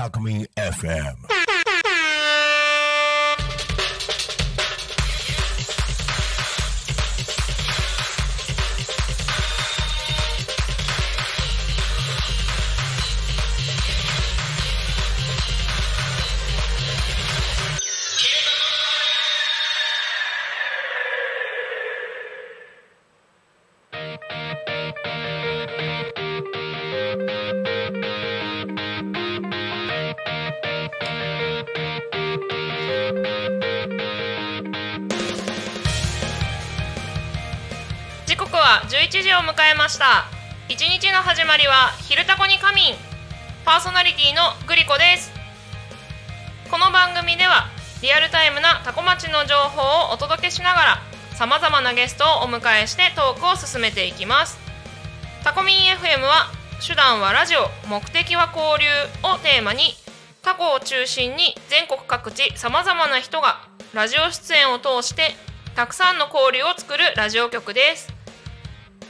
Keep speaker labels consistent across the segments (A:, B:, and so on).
A: Alchemy FM.
B: を迎えました。一日の始まりは「昼タコに仮眠」パーソナリティのグリコです。この番組ではリアルタイムなタコ町の情報をお届けしながらさまざまなゲストをお迎えしてトークを進めていきます。タコミン FM は手段はラジオ目的は交流をテーマにタコを中心に全国各地さまざまな人がラジオ出演を通してたくさんの交流を作るラジオ局です。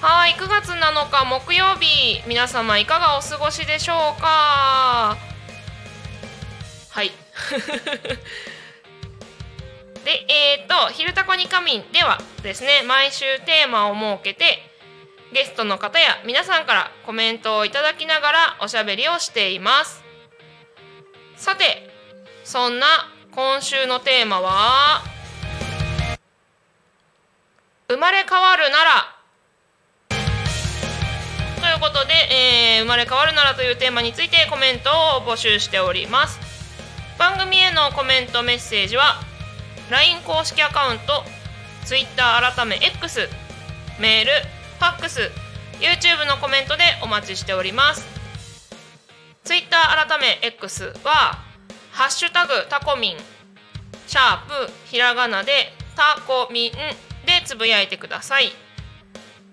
B: はい9月7日木曜日皆様いかがお過ごしでしょうか？はい。でえっ、と「昼タコに仮眠」ではですね毎週テーマを設けてゲストの方や皆さんからコメントをいただきながらおしゃべりをしています。さてそんな今週のテーマは生まれ変わるならことで、えー生まれ変わるならというテーマについてコメントを募集しております。番組へのコメントメッセージは LINE 公式アカウント Twitter 改め X メールファックス YouTube のコメントでお待ちしております。Twitter 改め X は「ハッシュタグタコミン」シャープひらがなでタコミンでつぶやいてください。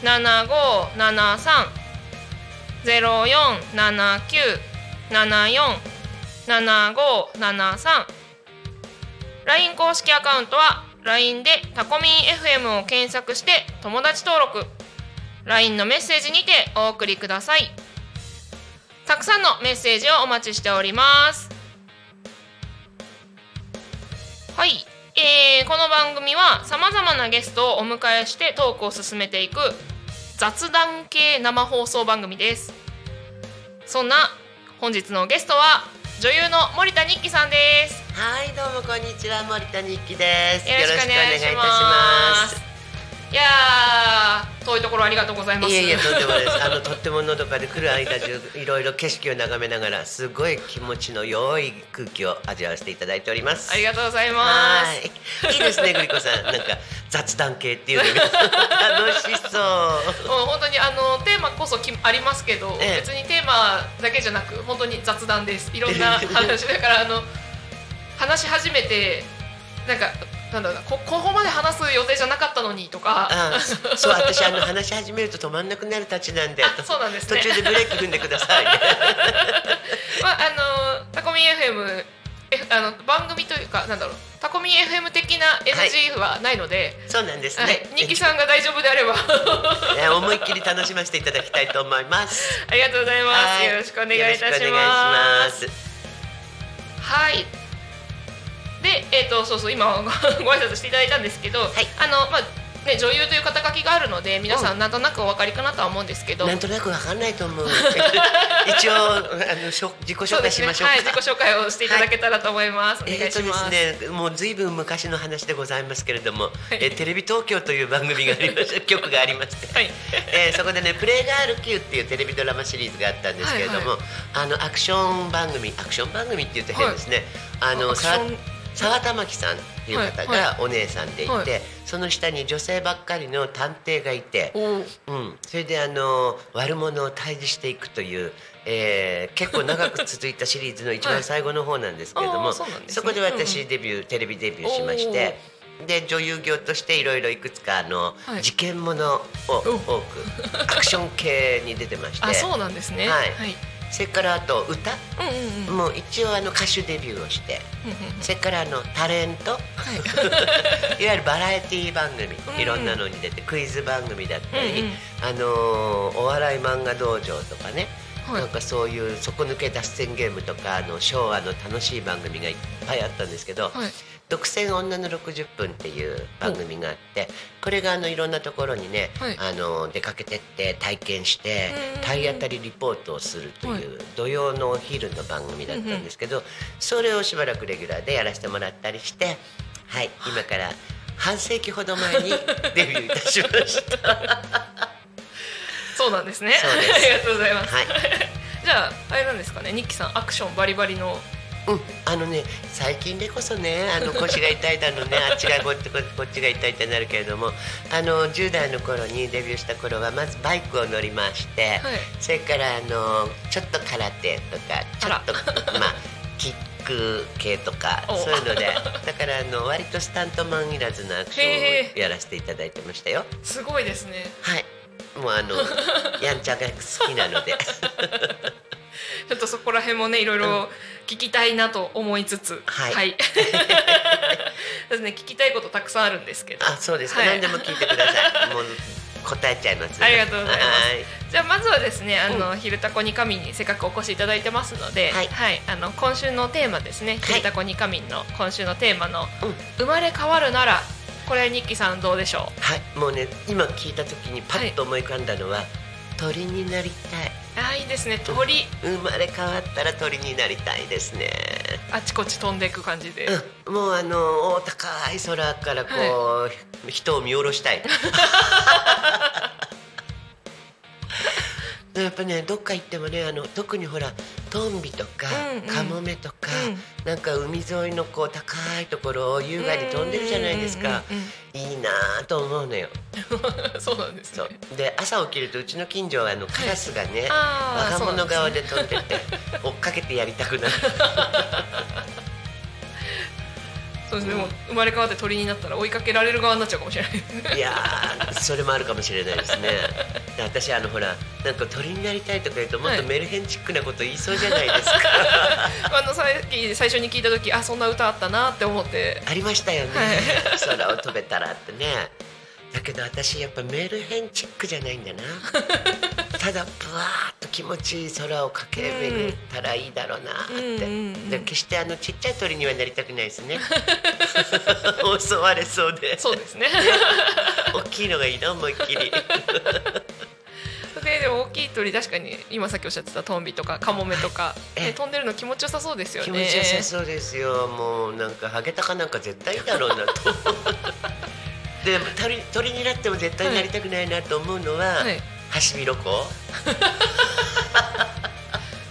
B: 七五七三ゼロ四七九七四七五七三。LINE 公式アカウントは LINE でタコミン FM を検索して友達登録。LINE のメッセージにてお送りください。たくさんのメッセージをお待ちしております。はい、えーこの番組はさまざまなゲストをお迎えしてトークを進めていく雑談系生放送番組ですそんな本日のゲストは女優の森田日記さんです
C: はい、どうもこんにちは、森田日記です。
B: よろしくお願い
C: いいたし
B: ま
C: す。
B: いやー遠いところありがとうございます。
C: いえいえ、とんでもないです。あのとってものどかで来る間中、いろいろ景色を眺めながら、すごい気持ちの良い空気を味わわせていただいております。
B: ありがとうございます。
C: はい、いいですね、グリコさん、なんか雑談系っていうのが楽しそう。
B: もう本当にあのテーマこそきありますけど、
C: ええ。
B: 別にテーマだけじゃなく本当に雑談です。いろんな話。だからあの話し始めてなんかなんだろうなこここまで話す予定じゃなかったのにとか。
C: そそう私あの話し始めると止まんなくなるたちなんで。
B: あそうなんですね。
C: 途中でブレーキ踏んでください。ね
B: まああのタコミ FM F あの番組というかなんだろうタコミ FM 的な NG はないので、
C: そうなんですね、
B: はい、ニキさんが大丈夫であれば。
C: ね思いっきり楽しませていただきたいと思います。
B: ありがとうございます、
C: はい。
B: よろしくお願いいたします。はい。でえっ、とそうそう今ご ご挨拶していただいたんですけど、
C: はい。
B: あのまあね女優という肩書きがあるので皆さんなんとなくお分かりかなとは思うんですけど、
C: なんとなくわかんないと思う。一応あのしょ自己紹介しましょうか。
B: はい、自己紹介をしていただけたらと思います。お願
C: えーとで
B: いします。
C: すね、もうずいぶん昔の話でございますけれども、
B: い。
C: えーテレビ東京という番組がありまして局がありまして、
B: はい。
C: えーそこでね「プレイガール Q」っていうテレビドラマシリーズがあったんですけれども、
B: はい
C: あのアクション番組アクション番組って言うと変ですね、あのさ
B: アクション
C: 沢田真希さんっていう方
B: はい
C: がお姉さんでいて、
B: はい。
C: その下に女性ばっかりの探偵がいて、う。ん、それであの悪者を退治していくという、えー結構長く続いたシリーズの一番最後の方なんですけれども、
B: はいそね。
C: そこで私デビュー、テレビデビューしましてで女優業としていろいろいくつかあの、
B: はい。
C: 事件ものを多くアクション系に出てまして。
B: あ、そうなんですね。
C: はい。
B: はい。
C: それからあと歌？
B: うんうんうん。うん
C: もう一応あの歌手デビューをして。
B: うん
C: それからあのタレント？
B: はい。
C: いわゆるバラエティ番組。
B: うん。
C: いろんなのに出てクイズ番組だったり、
B: うんうん。
C: あのーお笑い漫画道場とかね、
B: はい。
C: なんかそういう底抜け脱線ゲームとかあの昭和の楽しい番組がいっぱいあったんですけど
B: はい。
C: 「独占女の60分」っていう番組があってこれがあのいろんなところにね、
B: はい
C: あの出かけてって体験して
B: うん
C: 体当たりリポートをすると
B: はい
C: いう土曜のお昼の番組だったんですけどそれをしばらくレギュラーでやらせてもらったりしてはい今から半世紀ほど前に デビューいたしました。
B: そうなんですね。
C: す
B: ありがとうございます。
C: はい
B: じゃああれなんですかね、ニッキさんアクションバリバリの。
C: うん、あのね最近でこそねあの腰が痛いだのね あっちがこっちここっちが痛いってなるけれどもあの10代の頃にデビューした頃はまずバイクを乗りまして、
B: はい。
C: それからあのちょっと空手とかちょっと まあキック系とか
B: お。
C: そういうのでだからあの割とスタントマンいらずなアクション
B: へ
C: をやらせていただいてましたよ。
B: すごいですね。
C: はい。もうあの やんちゃが好きなので
B: ちょっとそこら辺もねいろいろ聞きたいなと思いつつ、
C: はい。
B: ですね聞きたいことたくさんあるんですけど。
C: あそうですか、
B: はい。
C: 何でも聞いてください。もう答えちゃいます
B: ありがとうございます。
C: はい。
B: じゃあまずはですね、あの、昼タコに神にせっかくお越しいただいてますので、
C: はい。
B: あの今週のテーマですね、
C: い。
B: 昼タコに神の今週のテーマの、
C: うん。
B: 生まれ変わるなら、これニッキさんどうでしょ
C: はい、もうね今聞いた時にパッと思い浮かんだのは、鳥になりたい。う
B: あーいいですね、鳥、
C: 生まれ変わったら鳥になりたいですね、
B: あちこち飛んでいく感じで、
C: うん、もうあの大高い空からこう、人を見下ろしたい やっぱねどっか行ってもねあの特にほらトンビとか、
B: うんうん。
C: カモメとか、
B: う
C: なんか海沿いのこう高いところを優雅に飛んでるじゃないですか、
B: うんうん
C: いいなぁと思うのよ。
B: う んそうなんです
C: そ
B: ね
C: う。で朝起きるとうちの近所はあのカラスがね、
B: あー
C: 若者側
B: で
C: で飛んでて追っかけてやりたくなる。
B: そうですね、もう生まれ変わって鳥になったら追いかけられる側になっちゃうかもしれない。
C: いやーそれもあるかもしれないですね。で私あのほらなんか鳥になりたいとか言うともっとメルヘンチックなこと言いそうじゃないですか、
B: あのさっき最初に聞いた時あそんな歌あったなって思って。
C: ありましたよね、
B: はい。
C: 空を飛べたらってね。だけど私やっぱメルヘンチックじゃないんだな ただぶわーっと気持ちいい空を駆け巡ったらいいだろうなって、決してあのちっちゃい鳥にはなりたくないですね。襲われそうで。
B: そうですね。
C: 大きいのがいいな思いっきり。
B: ででも大きい鳥確かに今さっきおっしゃってたトンビとかカモメとか、
C: ええ。
B: ね、飛んでるの気持ちよさそうですよね。
C: 気持ちよさそうですよ。もうなんかハゲタカなんか絶対いいだろうなと。で鳥鳥になっても絶対になりたくないなと思うのは、
B: はい。
C: ハシビロコ？ウ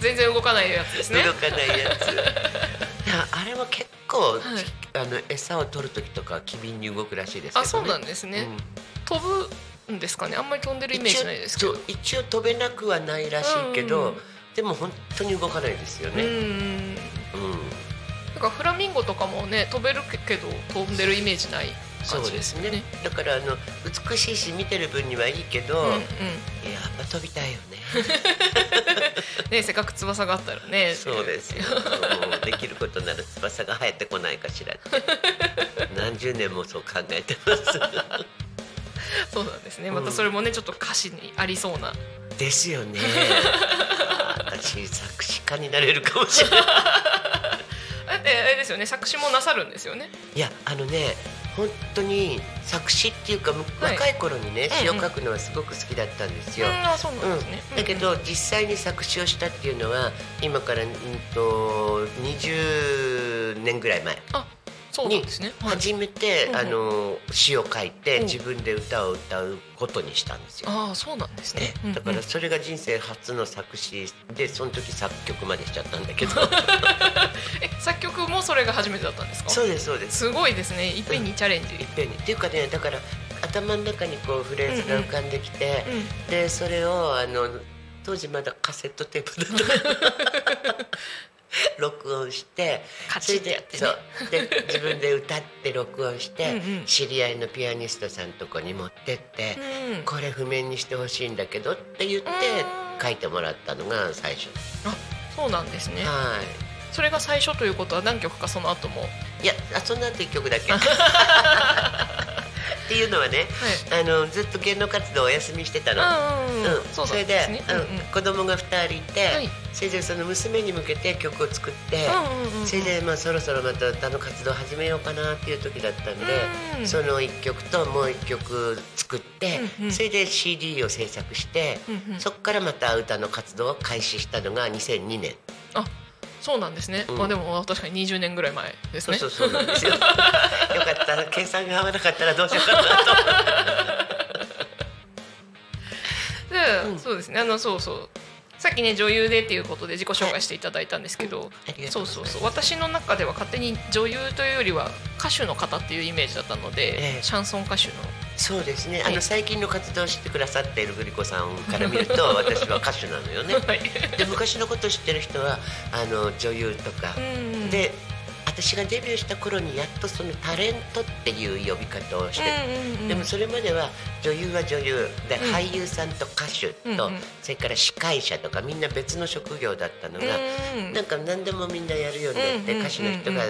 B: 全然動かないやつですね。
C: 動かないやつ。いやあれは結構、
B: はい。
C: あの餌を取る時とか機敏に動くらしいですけど、ね、
B: あそうなんですね、
C: うん。
B: 飛ぶんですかね？あんまり飛んでるイメージないですけど。
C: 一応飛べなくはないらしいけど、
B: うんうん
C: でも本当に動かないですよね、
B: うん。
C: うん。
B: なんかフラミンゴとかもね飛べるけど飛んでるイメージない感じ
C: そうで
B: すすよね。
C: だからあの美しいし見てる分にはいいけど、
B: うんうん。
C: やっぱ飛びたいよね。
B: ねせっかく翼があったらね。
C: そうですよ。できることなら翼が生えてこないかしら 何十年もそう考えてます。
B: そうなんですね。またそれもねちょっと歌詞にありそうな。
C: ですよね。私作詞家になれるかもしれない。
B: だってあれですよね。作詞もなさるんですよね。
C: いやあのね本当に作詞っていうか、若い頃にね詩を書くのはすごく好きだったんですよ、だけど実際に作詞をしたっていうのは今から、うん、と20年ぐらい前
B: あそうなんですね、はい、
C: 初めて、
B: うんう。ん
C: あの詩を書いて
B: うん。
C: 自分で歌を歌うことにしたんですよ。
B: ああそうなんですね。
C: ね、だか
B: うん。うん
C: らそれが人生初の作詞でその時作曲までしちゃったんだけど。
B: え作曲もそれが初めてだったんですか？
C: そうですそうです。
B: すごいですね。いっぺんにチャレンジ、
C: いっぺんに。っていうかねだから頭の中にこうフレーズが浮かんできて、
B: うん。
C: でそれをあの当時まだカセットテープだった 録音して
B: カチッてやって
C: 自分で歌って録音して
B: うんうん。
C: 知り合いのピアニストさんとこに持ってって、
B: うん。
C: これ譜面にしてほしいんだけどって言って
B: うん。
C: 書いてもらったのが最初、
B: あそうなんですね。
C: は
B: それが最初ということは何曲かその後も？
C: いいやあそんなって一曲だけ っていうのはね
B: はい。
C: あのずっと芸能活動をお休みしてたの、
B: うんそ
C: れでうん子供が2人いて、
B: はい。
C: それでその娘に向けて曲を作って、それでまあそろそろまた歌の活動を始めようかなっていう時だったんで、
B: うん
C: その1曲ともう1曲作って、それで CD を制作して、そこからまた歌の活動を開始したのが2002年、
B: あそうなんですね、
C: うん。
B: まあでも確かに20年ぐらい前ですね。
C: そうそうそう。なんですよよかった。計算が合わなかったらどうしようかなと。
B: で、
C: うん。
B: そうですね。あのそうそう。さっきね女優でっていうことで自己紹介していただいたんですけど、そうそうそう。私の中では勝手に女優というよりは歌手の方っていうイメージだったので、
C: ええ。
B: シャンソン歌手の
C: そうですね、
B: はい。
C: あの最近の活動を知ってくださっているグリコさんから見ると 私は歌手なのよね。
B: はい。
C: で昔のことを知ってる人はあの女優とか、
B: うん
C: で私がデビューした頃にやっとそのタレントっていう呼び方をして、でもそれまでは女優は女優で、
B: うん。
C: 俳優さんと歌手と、それから司会者とかみんな別の職業だったのが、
B: うん
C: なんか何でもみんなやるようになって、歌手の人が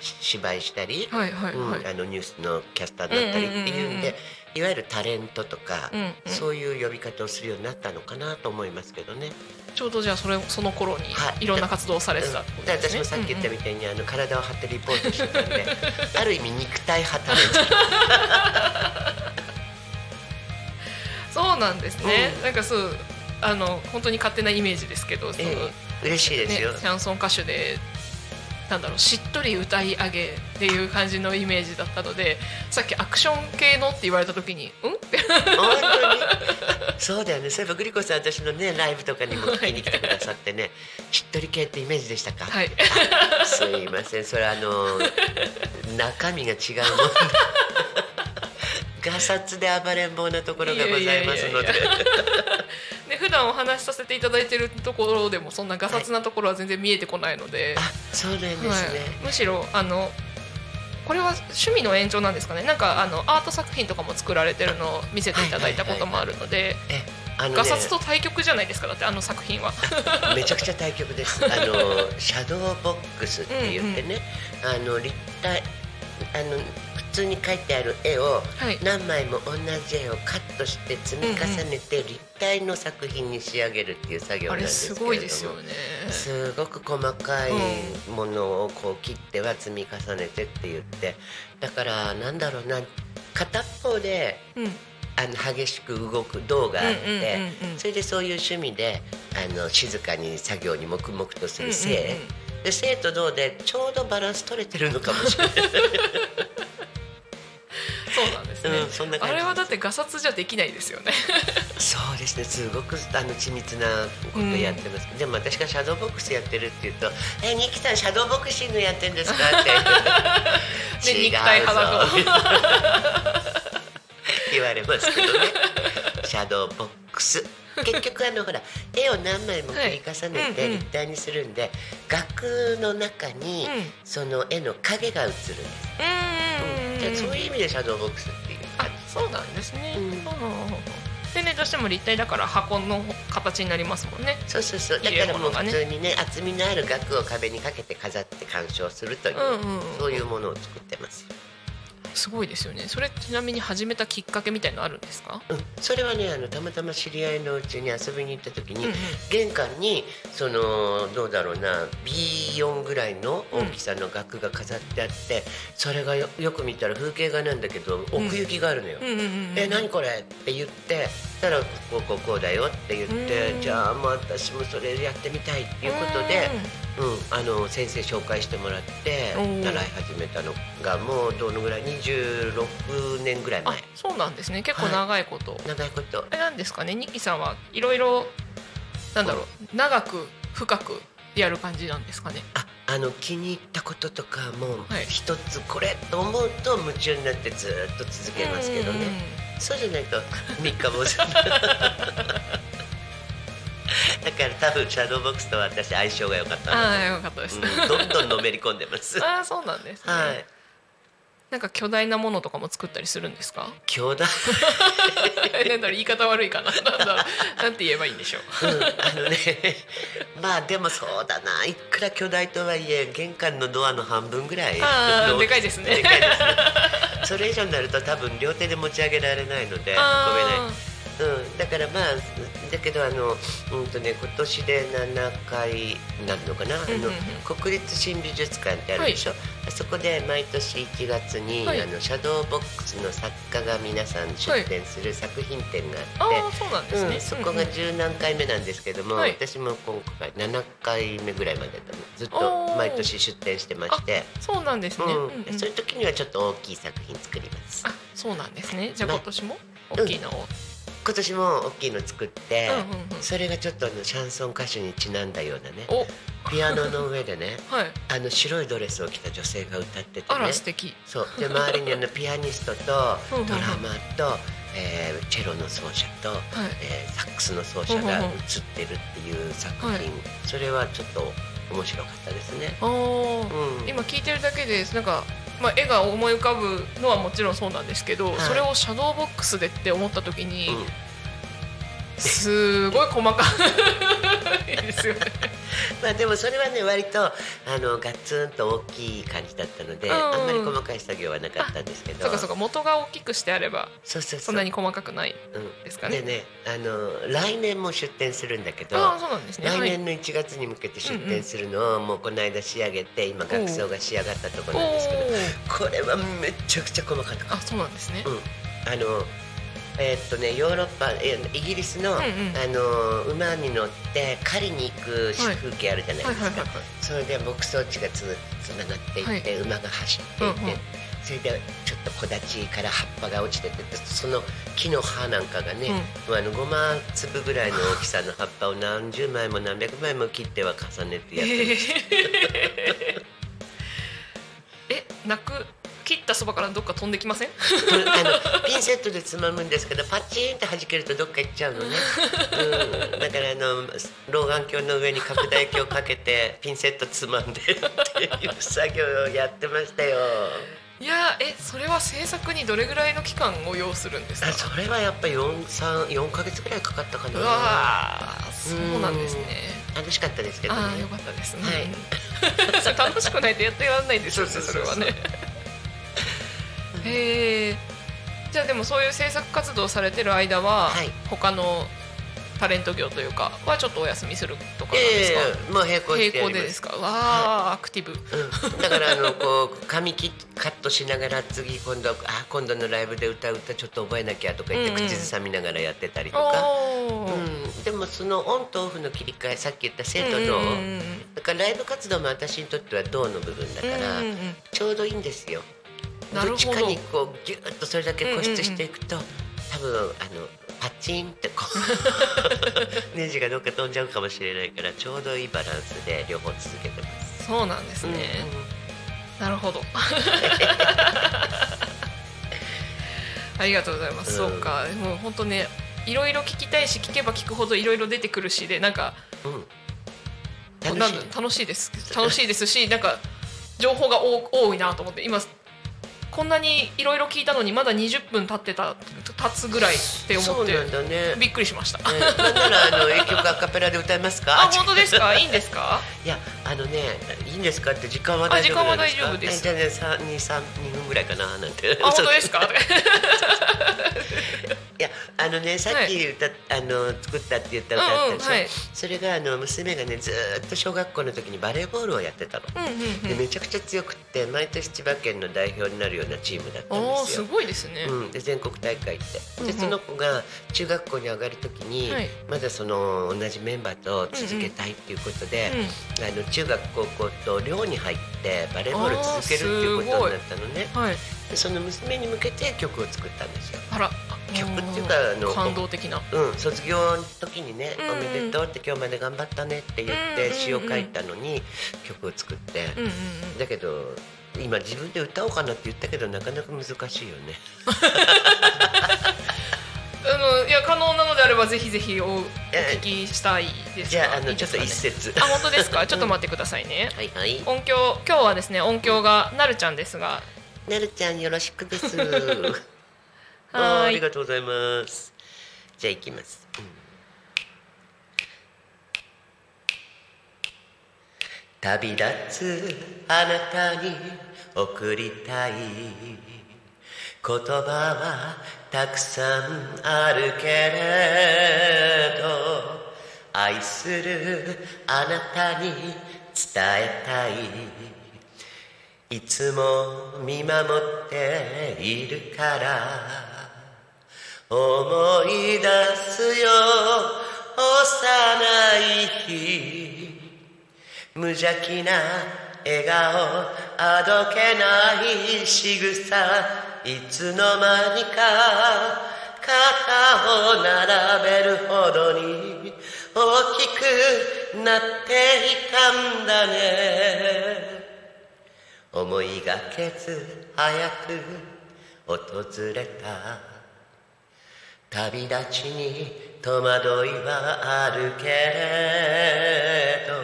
C: 芝居したり、
B: はいはいはい、
C: うんあのニュースのキャスターになったりっていうんで、
B: うんうんうん。うん
C: いわゆるタレントとか、
B: うんうん。
C: そういう呼び方をするようになったのかなと思いますけどね。
B: ちょうどじゃあそれその頃に
C: はい。
B: いろんな活動をされてたってことですね、
C: 私もさっき言った
B: うん
C: みたいに、あの体を張ってリポートしてたんで ある意味肉体派タレント。
B: う んそうなんですね、
C: うん。
B: なんかそうあの本当に勝手なイメージですけどその、
C: ええ。嬉しいですよ、
B: ね、シャンソン歌手でなんだろうしっとり歌い上げっていう感じのイメージだったのでさっきアクション系のって言われた時に「うん?」って
C: 本当に？そうだよね。そういえばグリコさん私のねライブとかにも聞きに来てくださってね。しっとり系ってイメージでしたか、
B: はい。
C: すいません。それあの 中身が違うもんでガサツで暴れん坊なところがございますので。
B: で普段お話しさせていただいてるところでもそんなガサツなところは全然見えてこないので、
C: あそうなんですね、
B: はい、むしろあのこれは趣味の延長なんですかね。なんかあのアート作品とかも作られてるのを見せていただいたこともあるので。
C: えあのね。
B: ガサツと対局じゃないですかだってあの作品は。
C: めちゃくちゃ対局です。あのシャドーボックスって言ってね、あの立体あの普通に描いてある絵を
B: はい。
C: 何枚も同じ絵をカットして積み重ねて立体の作品に仕上げるっていう作業なんですけれども。
B: ね。
C: すごく細かいものをこう切っては積み重ねてって言ってだからなんだろうな片方で
B: うん。
C: あの激しく動く銅があって、それでそういう趣味であの静かに作業に黙々とする性、で性と銅でちょうどバランス取れてるのかもしれない
B: そうなんですね。
C: うんそんな感じ。
B: あれはだってガサツじゃできないですよね。
C: そうですね。すごくあの緻密なことやってます、でも私がシャドーボックスやってるって言うと「えニキさんシャドーボクシングやってんですか?」って
B: ね 肉体
C: 言われますけどね。シャドーボックス。結局あのほら絵を何枚も繰り重ねて立体にするんで、額の中に
B: うん。
C: その絵の影が映るんです、
B: うん
C: じゃあそういう意味でシャドーボックスっていう
B: あそうなんですね、
C: うん。
B: うんでねどうしても立体だから箱の形になりますもんね。
C: そうそうそう。だ
B: 入
C: からもう普通にね厚みのある額を壁にかけて飾って鑑賞するという、そういうものを作ってます、
B: すごいですよね。それちなみに始めたきっかけみたいのあるんですか、
C: うん、それはねあのたまたま知り合いのうちに遊びに行った時に、
B: うんうん。
C: 玄関にそのどうだろうな B4 ぐらいの大きさの額が飾ってあって、それがよよく見たら風景画なんだけど奥行きがあるのよ。
B: うんうんうん
C: え何これ？って言ってそしたらこうこうこうだよって言って
B: うん。
C: じゃあもう私もそれやってみたいっていうことで、うん、あの先生紹介してもらって習い始めたのがもうどのぐらい？26年ぐらい
B: あ
C: 前
B: そうなんですね。結構長いこと、
C: 長いこと。
B: あれなんですかね。ニキさんはいろいろなんだろう長く深くやる感じなんですかね。
C: ああの気に入ったこととかも
B: はい。
C: 一つこれと思うと夢中になってずっと続けますけどね。そうじゃないと三日坊主だから多分シャドーボックスと私相性が良かった
B: あ
C: な
B: あよかったです、
C: うん、どんどんのめり込んでます。は
B: ああそうなんですね、
C: い
B: なんか巨大なものとかも作ったりするんですか？
C: 巨大？
B: え なんだろう言い方悪いかな。なんだろうなんて言えばいいんでしょう。
C: うんあのね まあでもそうだな。いくら巨大とはいえ玄関のドアの半分ぐらい。
B: でかいですね。
C: でかいですね。それ以上になると多分両手で持ち上げられないので運べない。
B: あ
C: うん、だからまあだけどあの、うんとね、今年で7回になるのかな、
B: んうんうん。
C: あの国立新美術館ってあるでしょ、あそこで毎年1月に、
B: はい。
C: あのシャドーボックスの作家が皆さん出展する作品展があって。
B: ああそうなんですね、
C: うん、そこが十何回目なんですけども、
B: はい。
C: 私も今回7回目ぐらいまでずっ
B: お
C: と
B: ー。
C: 毎年出展してまして、
B: そうなんですね、
C: うん。
B: うんうん。
C: そういう時にはちょっと大きい作品作ります。
B: あそうなんですね。じゃあ
C: ま
B: 今年も大きいのを、
C: 今年も大きいの作って、それがちょっとあのシャンソン歌手にちなんだようなね
B: お。
C: ピアノの上でね
B: はい。
C: あの白いドレスを着た女性が歌ってて
B: あ
C: ね
B: ら素敵。
C: そう。で周りにあのピアニストとドラマーと、えーチェロの奏者と、
B: はい。
C: えーサックスの奏者が映ってるっていう作品、
B: はい。
C: それはちょっと面白かったですね。うん。
B: 今聞いてるだけでなんか、まあ、絵が思い浮かぶのはもちろんそうなんですけど、
C: はい
B: それをシャドーボックスでって思った時に、
C: うん
B: すごい細かいですよね。
C: まあでもそれはね割とあのガツンと大きい感じだったので、
B: うん
C: あんまり細かい作業はなかったんですけど。
B: そうかそうか。元が大きくしてあれば
C: そうそうそう。
B: そんなに細かくない。
C: うん。
B: ですかね。
C: でねあの来年も出店するんだけど
B: ああそうなんですね。はい。
C: 来年の1月に向けて出店するのをもうこの間仕上げて今額装が仕上がったところなんですけどこれはめちゃくちゃ細かかっ
B: あそうなんですね。
C: た、うん、あのえーっとねヨーロッパえイギリスの,、
B: んうん。
C: あの馬に乗って狩りに行く
B: はい
C: 風景あるじゃないですか、
B: はいはいはいはい。
C: それで牧草地がつつながっていって、馬が走っていて、
B: うんうん。
C: それでちょっと木立から葉っぱが落ちててその木の葉なんかがね、あのごま粒ぐらいの大きさの葉っぱを何十枚も何百枚も切っては重ねてやってる、
B: え 泣く？切ったそばからどっか飛んできません？
C: あのピンセットでつまむんですけどパチンって弾けるとどっか行っちゃうのね、うん、だからあの老眼鏡の上に拡大鏡をかけてピンセットつまんでっていう作業をやってましたよ
B: いやーえそれは制作にどれぐらいの期間を要するんですか？
C: あ？それはやっぱり 4, 3 4ヶ月ぐらいかかったかな
B: うわーそうなんですね。
C: 楽しかったですけどね
B: ああよかったですね。
C: はい
B: 楽しくないとやってらんないですよね
C: そ
B: れはね。へえ。じゃあでもそういう制作活動されてる間は、
C: はい
B: 他のタレント業というかはちょっとお休みするとかですか？
C: ええもう並行して
B: 並行でですすか。わあ、アクティブ。
C: うん、だからあのこう髪切カットしながら次今度あ今度のライブで歌う歌ちょっと覚えなきゃとか言って口ずさみながらやってたりとか、うん、でもそのオンとオフの切り替えさっき言った生と動、
B: う
C: だからライブ活動も私にとっては動の部分だから、ちょうどいいんですよ。
B: ど
C: どっちかにこうギュッとそれだけ固執していくと、多分あのパチンってこうネジがどっか飛んじゃうかもしれないからちょうどいいバランスで両方続けてます。
B: そうなんですね。なるほど。ありがとうございます。
C: うん
B: そうか、もう本当ね、いろいろ聞きたいし聞けば聞くほどいろいろ出てくるしでなんか
C: うん楽しい
B: だ楽しいです楽しいですしなんか情報が多多いなと思って今こんなにいろいろ聞いたのにまだ20分経ってた経つぐらいって思って
C: なんだね。
B: びっくりしました。
C: えーなんならあの一曲アカペラで歌いますか？
B: あ本当ですか？いいんですか？
C: いやあのねいいんですかって時間は大丈夫ですか
B: あ時間は大丈夫です。
C: えじゃあね三二三二分ぐらいかななんて。
B: あ本当ですか？
C: いやあのねさっき歌、あの作ったって言った歌あったでしょ、それがあの娘がねずーっと小学校の時にバレーボールをやってたの、でめちゃくちゃ強くって毎年千葉県の代表になるようなチームだったんですよ。
B: ごいですね、
C: うん、で全国大会行って、でその子が中学校に上がる時に、
B: はい。
C: まだその同じメンバーと続けたいっていうことで、あの中学高校と寮に入ってバレーボール続けるっていうことになったのね。
B: はい
C: でその娘に向けて曲を作ったんですよ。
B: あら
C: 曲っていうかあの
B: 感動的な。
C: うん、卒業の時にね、おめでとうって今日まで頑張ったねって言って詩を書いたのに曲を作って、だけど今自分で歌おうかなって言ったけどなかなか難しいよね。
B: あのいや可能なのであればぜひぜひおお
C: え
B: 聞きしたいです
C: じゃあのちょっと一節。
B: あ本当ですか？ちょっと待ってくださいね。
C: はいはい。
B: 音響今日はですね音響がなるちゃんですが
C: なるちゃんよろしくです。あ
B: はーい
C: ありがとうございます。じゃあ行きます。うん旅立つあなたに送りたい言葉はたくさんあるけれど愛するあなたに伝えたいいつも見守っているから思い出すよ幼い日。無邪気な笑顔あどけない仕草いつの間にか肩を並べるほどに大きくなっていたんだね。思いがけず早く訪れた。旅立ちに戸惑いはあるけれど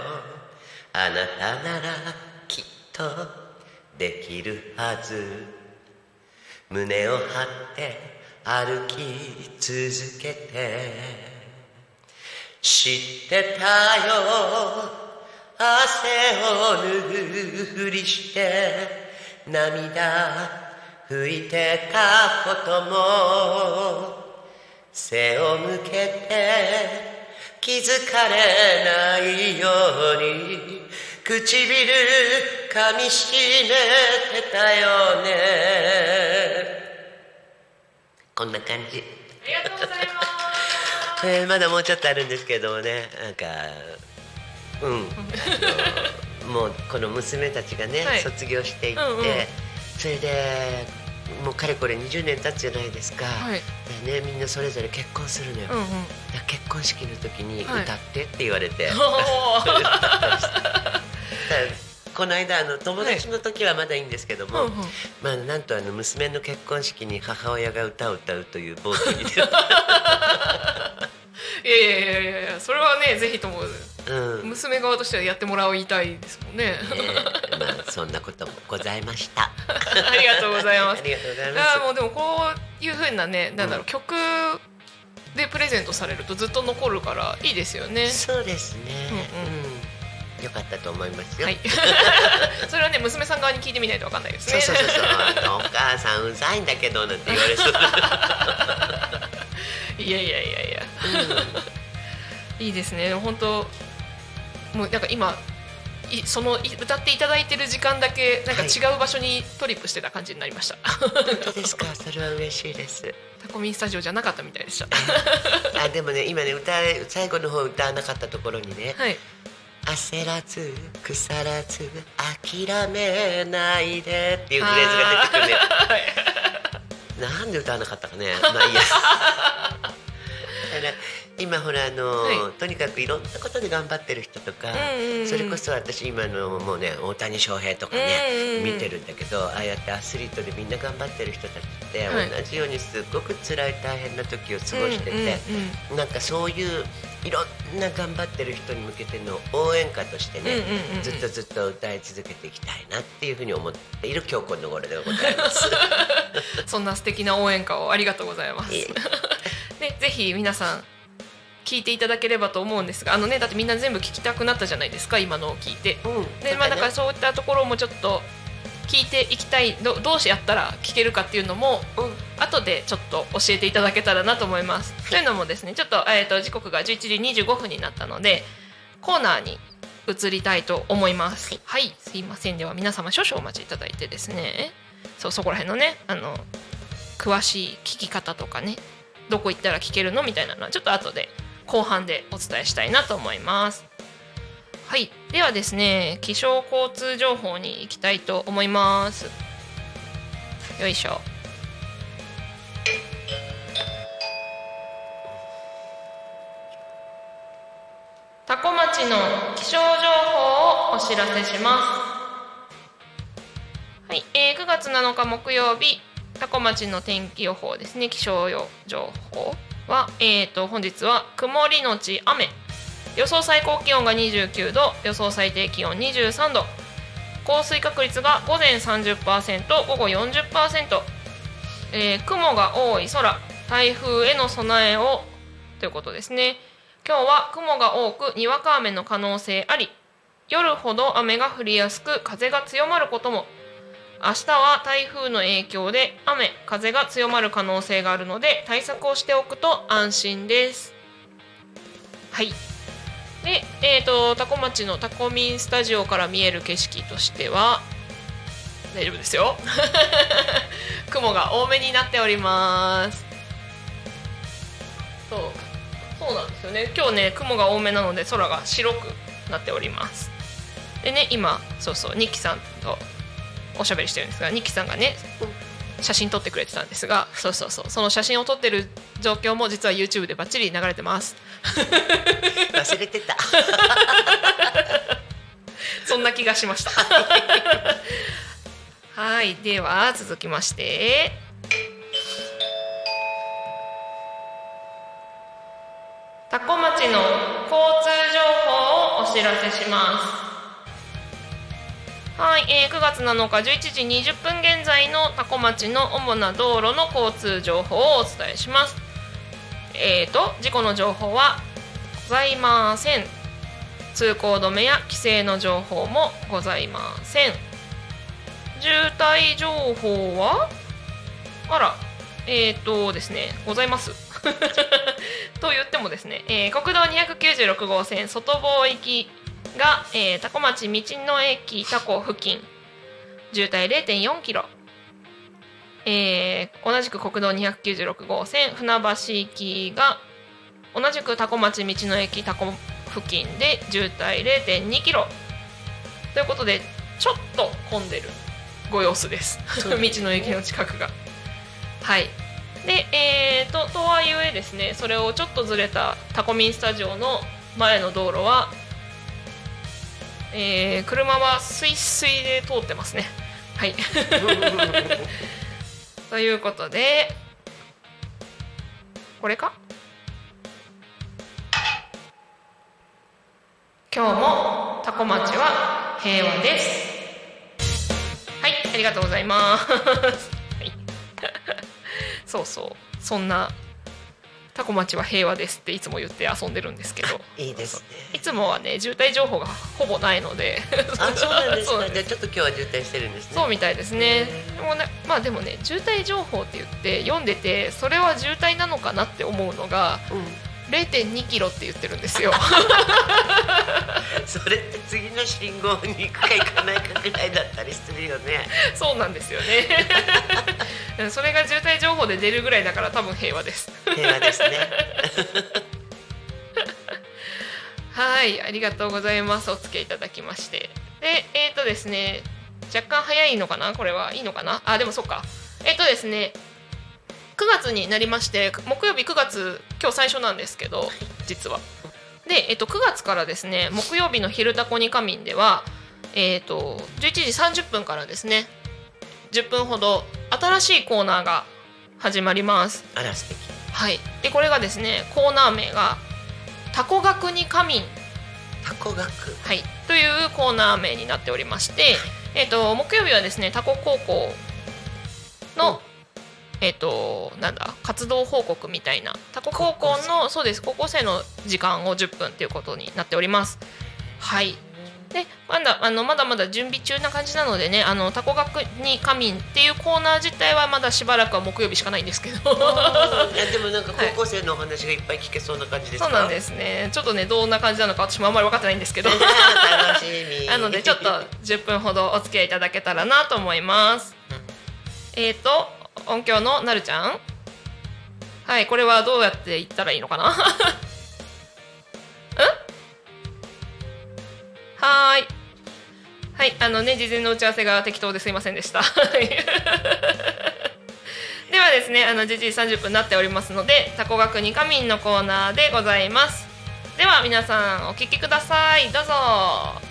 C: あなたならきっとできるはず。胸を張って歩き続けて。知ってたよ。汗を拭うふりして涙拭いてたことも。背を向けて気づかれないように唇噛みしめてたよね。こんな感じ、
B: ありがとうございます。
C: えーまだもうちょっとあるんですけどもね。なんかうん。もうこの娘たちがね、
B: はい。
C: 卒業していって、
B: うんうん。
C: それでもうかれこれ20年経つじゃないですか、
B: はい。
C: でねみんなそれぞれ結婚するのよ、
B: うんうん。
C: 結婚式の時に
B: はい
C: 歌ってって言われて、
B: おー。
C: だからこの間あの友達の時はまだいいんですけども、
B: うんうん。
C: まあ、なんとあの娘の結婚式に母親が歌を歌うという冒険に出
B: いやいやいやいやいやそれはねぜひとも
C: うん、ね
B: 娘側としてはやってもらいたいですもんね。
C: まあそんなこともございました。
B: ありがとうございます。
C: ありがとうござい
B: あ
C: ます。
B: ーもうでもこういうふうなねなんだろう、曲でプレゼントされるとずっと残るからいいですよね。
C: そうですね。
B: うん
C: うん、よかったと思いますよ。
B: はい。それはね娘さん側に聞いてみないとわかんないですね。
C: そうそうそうそう。お母さんうざいんだけどなんて言われそう。
B: いやいやいやいや、いいですね。本当もうなんか今いそのい歌っていただいてる時間だけなんか違う場所にトリップしてた感じになりました、
C: 本当ですか？それは嬉しいです。
B: タコミンスタジオじゃなかったみたいでした。
C: あでもね今ね歌え最後の方歌わなかったところにね。
B: はい「
C: 焦らず腐らず諦めないで」っていうフレーズが出てくるね。なんで歌わなかったかね。まあいいや 今ほらあの、
B: はい。
C: とにかくいろんなことで頑張ってる人とか、
B: うんうんうん。
C: それこそ私今のもうね大谷翔平とかね、
B: うんうんうん。
C: 見てるんだけどああやってアスリートでみんな頑張ってる人たちって、
B: はい。
C: 同じようにすっごく辛い大変な時を過ごしてて、
B: うんうんうん
C: なんかそういういろんな頑張ってる人に向けての応援歌としてね、
B: うんうんうんうん。
C: ずっとずっと歌い続けていきたいなっていうふうに思っている今日この頃でございます。
B: そんな素敵な応援歌をありがとうございます。
C: いえ。
B: で ぜひ皆さん聞いていただければと思うんですがあのねだってみんな全部聞きたくなったじゃないですか今のを聞いて。
C: うん。
B: でまあだから
C: ね
B: そういったところもちょっと聞いていきたいどどうしてやったら聞けるかっていうのも
C: うん。
B: 後でちょっと教えていただけたらなと思います。というのもですねちょっと,、えー、と時刻が11時25分になったのでコーナーに移りたいと思います。はい、すいません。では皆様少々お待ちいただいてですね。そうそこら辺のねあの詳しい聞き方とかねどこ行ったら聞けるのみたいなのはちょっと後で後半でお伝えしたいなと思います。はい、ではですね気象交通情報に行きたいと思います。よいしょ。タコ町の気象情報をお知らせします。はい、えー9月7日木曜日、タコ町の天気予報ですね、気象情報は、えー、と本日は曇りのち雨、予想最高気温が29度、予想最低気温23度、降水確率が午前30%、午後40%、えー雲が多い空、台風への備えを。ということですね。今日は雲が多くにわか雨の可能性あり。夜ほど雨が降りやすく風が強まることも。明日は台風の影響で雨風が強まる可能性があるので対策をしておくと安心です。はい。でえー、とタコ町のタコミンスタジオから見える景色としては大丈夫ですよ。雲が多めになっております。そう。そうなんですよね。今日ね雲が多めなので空が白くなっております。でね今そうそうニッキさんとおしゃべりしてるんですがニッキさんがね写真撮ってくれてたんですがそうそうそう。その写真を撮ってる状況も実は YouTube でバッチリ流れてます。
C: 忘れてた。
B: そんな気がしました。はい。では続きまして。タコ町の交通情報をお知らせしますはい、えー9月7日11時20分現在のタコ町の主な道路の交通情報をお伝えします。えーと事故の情報はございません。通行止めや規制の情報もございません。渋滞情報はあらえーとですねございます。と言ってもですね、えー国道296号線外房行きが、えー、タコ町道の駅タコ付近渋滞0.4キロ。えー同じく国道296号線船橋行きが同じくタコ町道の駅タコ付近で渋滞0.2キロ。ということでちょっと混んでるご様子です。道の駅の近くが。はい。でえー、ととはいえですねそれをちょっとずれたタコミンスタジオの前の道路はえー車はスイスイで通ってますね。はい。ということでこれか？今日もタコ町は平和です。はいありがとうございます、はい、そうそう。そんなタコ町は平和ですっていつも言って遊んでるんですけど
C: いいですね。
B: いつもはね渋滞情報がほぼないので
C: あ、そうなんですか。じゃあちょっと今日は渋滞してるんですね。
B: そうみたいですねでもねまあでもね渋滞情報って言って読んでてそれは渋滞なのかなって思うのが
C: うん。
B: 0.2キロって言ってるんですよ。
C: それって次の信号に行くか行かないかぐらいだったりするよね。
B: そうなんですよね。それが渋滞情報で出るぐらいだから多分平和です。
C: 平和ですね。
B: はいありがとうございます。お付き合いいただきまして。でえっ、とですね若干早いのかな？これは。いいのかな？あでもそっか。えっ、とですね月になりまして木曜日9月今日最初なんですけど実は。で、えっと、9月からですね木曜日の「昼タコに仮眠」では、えっと、11時30分からですね10分ほど新しいコーナーが始まります。
C: あら素敵。
B: はい、でこれがですねコーナー名が「タコ学に仮眠」
C: タコ学
B: はい、というコーナー名になっておりまして、えっと木曜日はですねタコ高校の、えっとなんだ活動報告みたいな。タコ高校のそうです高校生の時間を10分ということになっております。はい。でまだあのまだまだ準備中な感じなのでねあのタコ学に仮眠っていうコーナー自体はまだしばらくは木曜日しかないんですけど。
C: いや でもなんか高校生のお話がいっぱい聞けそうな感じですか、
B: そうなんですね。ちょっとねどんな感じなのか私もあんまり分かってないんですけど。
C: 楽しみ。
B: なのでちょっと10分ほどお付き合いいただけたらなと思います。えっ、と音響のなるちゃん。はいこれはどうやって言ったらいいのかな？ん？はーい。はいあのね事前の打ち合わせが適当ですいませんでした。ではですねあの11時30分になっておりますのでタコ学に仮眠のコーナーでございます。では皆さんお聞きください。どうぞ。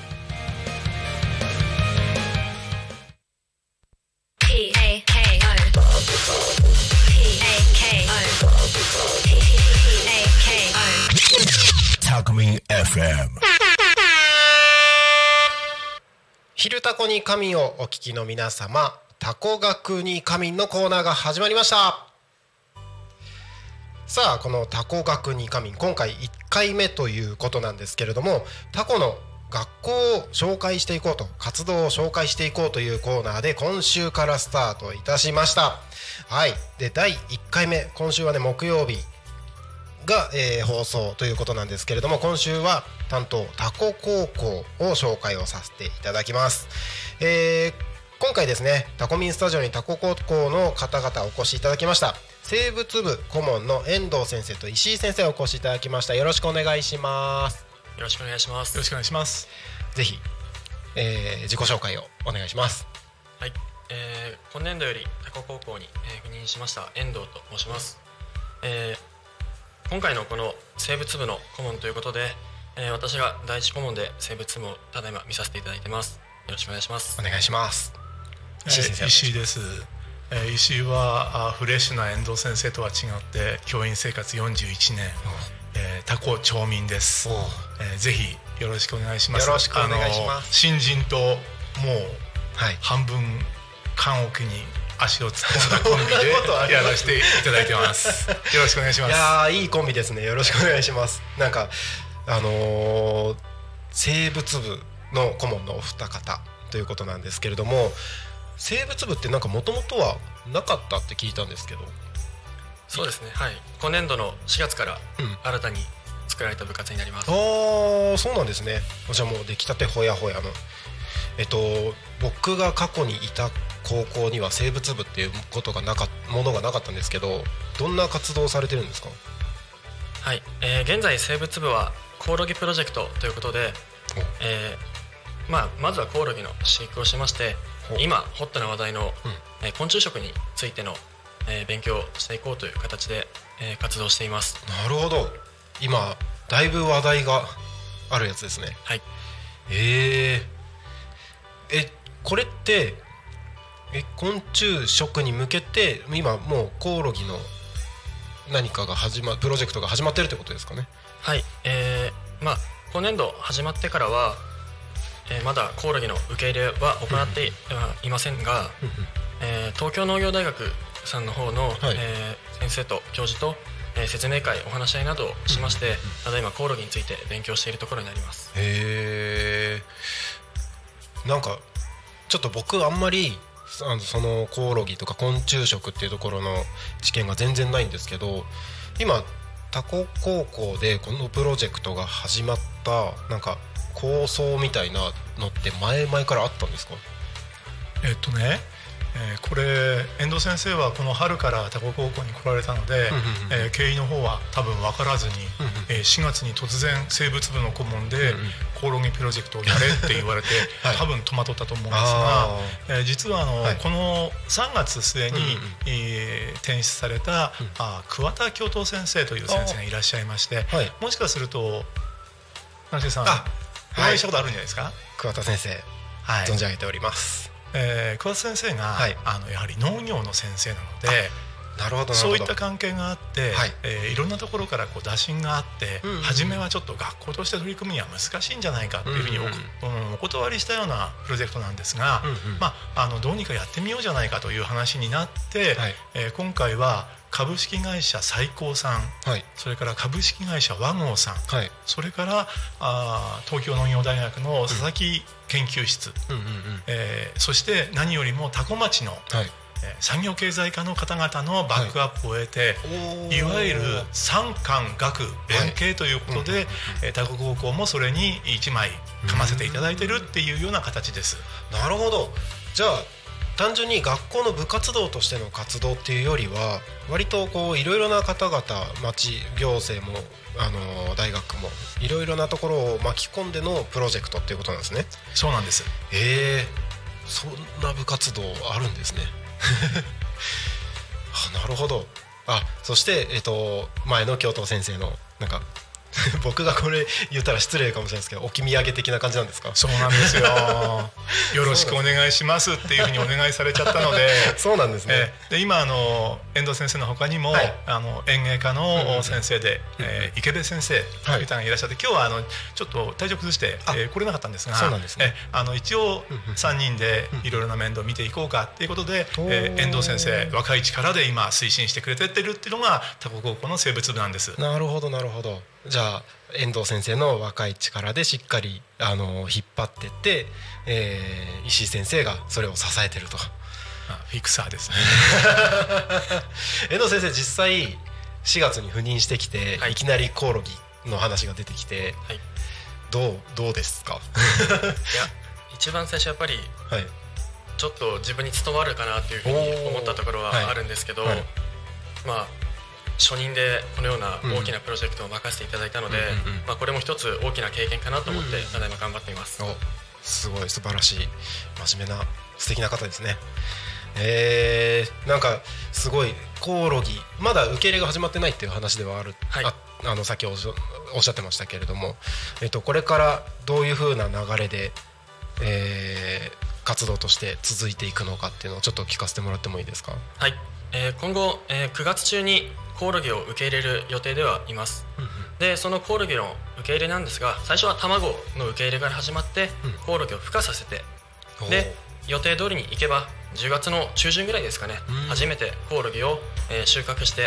D: 昼タコに仮眠をお聞きの皆様タコ学に仮眠のコーナーが始まりましたさあこのタコ学に仮眠今回1回目ということなんですけれどもタコの学校を紹介していこうと活動を紹介していこうというコーナーで今週からスタートいたしました。はい。で第1回目今週はね木曜日が、えー放送ということなんですけれども今週は担当タコ高校を紹介をさせていただきます、えー今回ですねタコミンスタジオにタコ高校の方々お越しいただきました。生物部顧問の遠藤先生と石井先生お越しいただきました。よろしくお願いします。
E: よろしくお願いします。
F: よろしくお願いします。
D: ぜひ、えー自己紹介をお願いします
E: はい、えー今年度よりタコ高校に、えー赴任しました遠藤と申します。えー今回のこの生物部の顧問ということで、えー私が第一顧問で生物部をただいま見させていただいてます。よろしくお願いします
D: お。願いします石井先生
F: えー石井です。えー石井はあフレッシュな遠藤先生とは違って教員生活41年、えー、タコ町民です。えーぜひよろしくお願いします。
D: よろしくお願いします
F: 新人ともう
D: はい
F: 半分間奥に足を突っ込んだコンビでやらせていただいてます。よろしくお願いします。
D: いやーいいコンビですねよろしくお願いしますなんかあのー生物部の顧問のお二方ということなんですけれども生物部ってなんかもともとはなかったって聞いたんですけど
E: そうですね。はい。今年度の4月から
D: うん。
E: 新たに作られた部活になります。
D: ああそうなんですね。じゃあもう出来たてほやほやの。えっと僕が過去にいた高校には生物部っていうことがなかものがなかったんですけどどんな活動をされてるんですか？
E: はい、えー現在生物部はコオロギプロジェクトということで、えーまあ、まずはコオロギの飼育をしまして今ホットな話題の、
D: うん。
E: えー昆虫食についての、えー勉強をしていこうという形で、えー活動しています。
D: なるほど。今だいぶ話題があるやつですね。
E: はい。
D: えー、えこれってえ昆虫食に向けて今もうコオロギの何かが始まプロジェクトが始まってるってことですかね？
E: はい、えーまあ今年度始まってからは、えーまだコオロギの受け入れは行ってはいませんが、えー東京農業大学さんの方の、えー先生と教授と、えー説明会お話し合いなどをしまして、ただいまコオロギについて勉強しているところになります。
D: へえんかちょっと僕あんまりあのそのコオロギとか昆虫食っていうところの知見が全然ないんですけど今タコ高校でこのプロジェクトが始まったなんか構想みたいなのって前々からあったんですか？
F: えっとねえーこれ遠藤先生はこの春から多古高校に来られたので、
D: う
F: えー経緯の方は多分分からずに、
D: う
F: えー4月に突然生物部の顧問で、コオロギプロジェクトをやれって言われて、
D: はい。
F: 多分戸惑ったと思うんですが
D: あ、
F: えー実はあの、
D: はい。
F: この3月末に、
D: う
F: えー転出された、
D: うん。
F: あ桑田教頭先生という先生がいらっしゃいまして、
D: はい。
F: もしかすると成瀬さん
D: あ
F: お会いしたことあるんじゃないですか、
D: 桑田先生
F: はい。
D: 存じ上げております
F: えー桑田先生が、
D: はい。
F: あのやはり農業の先生なので
D: なるほどなるほど。
F: そういった関係があって、
D: はい。
F: いえーいろんなところからこう打診があって、
D: うんうんうん。
F: 初めはちょっと学校として取り組むには難しいんじゃないかっていうふうにお,、
D: うん
F: うんお断りしたようなプロジェクトなんですが、
D: うんうん。
F: まあ、あのどうにかやってみようじゃないかという話になって、
D: はい。
F: えー今回は株式会社最高さん
D: はい。
F: それから株式会社和合さん
D: はい。
F: それからあー東京農業大学の佐々木研究室、
D: うんうんうん。
F: えーそして何よりも多古町の、
D: はい。
F: えー産業経済科の方々のバックアップを得て、い、わゆる産官学連携ということで、えー多古高校もそれに一枚かませていただいてるっていうような形です。
D: なるほど。じゃあ単純に学校の部活動としての活動っていうよりは割とこういろいろな方々町行政もあの大学もいろいろなところを巻き込んでのプロジェクトっていうことなんですね。
F: そうなんです。
D: ええそんな部活動あるんですね。あなるほど。あそして、えっと、前の教頭先生のなんか 僕がこれ言ったら失礼かもしれないですけど置き土産的な感じなんですか？
F: そうなんですよ。よろしくお願いしますっていうふうにお願いされちゃったので。
D: そうなんですね、
F: えーで今あの遠藤先生の他にも、
D: はい。
F: あの園芸科
D: うんうんうん。
F: の先生で、えー池部先生という方がいらっしゃって、今日はあのちょっと体調崩して、
D: あ。
F: えー来れなかったんですが
D: そうなんですね。
F: えーあの一応
D: うんうん
F: 3人でいろいろな面倒を見ていこうかっていうことで、えー遠藤先生若い力で今推進してくれてってるっていうのが多古高校の生物部なんです。
D: なるほどなるほどじゃあ遠藤先生の若い力でしっかりあの引っ張ってって、えー石井先生がそれを支えてると。
F: あフィクサーですね。
D: 遠藤先生実際4月に赴任してきて、
E: はい。
D: い、きなりコオロギの話が出てきて
E: はい。
D: どうどうですか？
E: いや一番最初やっぱり
D: はい。
E: ちょっと自分に務まるかなというふうに思ったところはあるんですけど、
D: はいはい。
E: まあ初任でこのような大きなプロジェクトを任せていただいたので、まあ、これも一つ大きな経験かなと思って
D: うん
E: ただいま頑張っています、
D: おすごい素晴らしい真面目な素敵な方ですね。えー、なんかすごいコオロギまだ受け入れが始まってないっていう話ではある、
E: はい。
D: ああのさっきおっしゃおってましたけれども、えっと、これからどういう風な流れで、えー活動として続いていくのかっていうのをちょっと聞かせてもらってもいいですか、
E: はい、えー今後、えー9月中にコオロギを受け入れる予定ではいます。でそのコオロギの受け入れなんですが最初は卵の受け入れから始まって、
D: うん。
E: コオロギを孵化させてで予定通りにいけば10月の中旬ぐらいですかね、
D: うん。
E: 初めてコオロギを、えー収穫してい、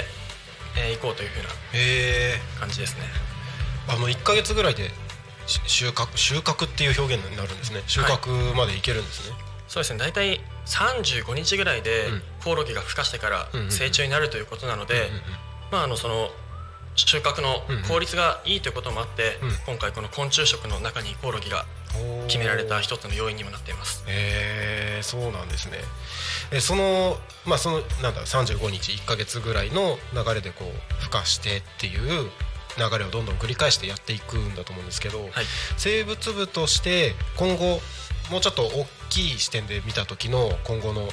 E: えー、こうというふうな
D: へ
E: 感じですね。
D: ーあもう1か月ぐらいでし収穫収穫っていう表現になるんですね。収穫までいけるんですね、
E: そうですね。大体35日ぐらいで
D: うん。
E: コオロギが孵化してから成虫になるということなので、まああのその収穫の効率がいいということもあって、
D: うん。
E: 今回この昆虫食の中にコオロギが決められた一つの要因にもなっています。
D: へえそうなんですね。えそのまあそのなんだ35日1か月ぐらいの流れでこう孵化してっていう流れをどんどん繰り返してやっていくんだと思うんですけど、
E: はい。
D: 生物部として今後もうちょっと大きい視点で見た時の今後の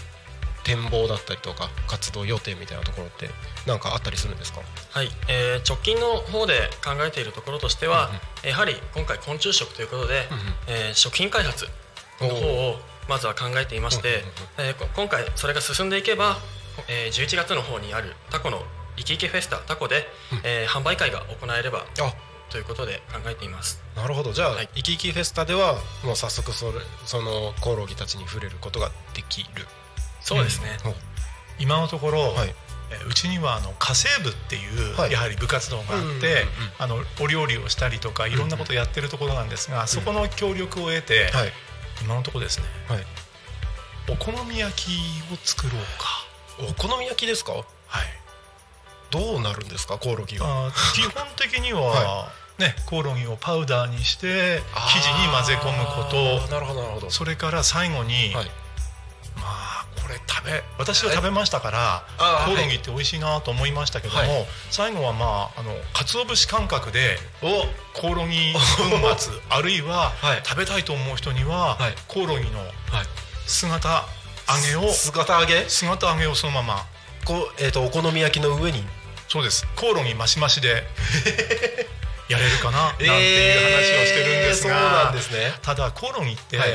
D: 展望だったりとか活動予定みたいなところって何かあったりするんですか？
E: はい、えー直近の方で考えているところとしては、やはり今回昆虫食ということで、
D: うんうん。
E: えー食品開発の方をまずは考えていまして、えーこ今回それが進んでいけば、えー11月の方にあるタコのイキイキフェスタタコで、えー販売会が行えれば
D: あ
E: ということで考えています。
D: なるほど。じゃあ、
E: はい。
D: イキイキフェスタではもう早速それそのコオロギたちに触れることができる。
E: そうですね、
F: 今のところ、
D: はい。
F: えーうちにはあの家政部っていう、
D: はい。
F: やはり部活動があって、
D: うんうんうんうん。
F: あのお料理をしたりとかいろんなことをやってるところなんですが、そこの協力を得て、
D: はい。
F: 今のところですね。
D: はい。
F: お好み焼きを作ろうか。
D: お好み焼きですか？
F: はい。
D: どうなるんですか？コオロギが
F: 基本的には、
D: は
F: ねコオロギをパウダーにして生地に混ぜ込むこ
D: あーなるほどなるほど。
F: とそれから最後に、
D: はい。
F: まあこれ食べ私は食べましたから
D: あ
F: コオロギって美味しいなと思いましたけども、
D: はい。
F: 最後はまああの鰹節感覚で
D: お。
F: コオロギ粉末 あるいは、
D: はい。
F: 食べたいと思う人には、
D: はい。
F: コオロギの
D: はい。
F: 姿揚げを
D: 姿揚げ？
F: 姿揚げをそのまま。
D: こうえっ、とお好み焼きの上に？
F: そうです。コオロギマシマシで やれるかななんていう話をしてるんですが、
D: えーそうなんですね。
F: ただコオロギって、
D: はい。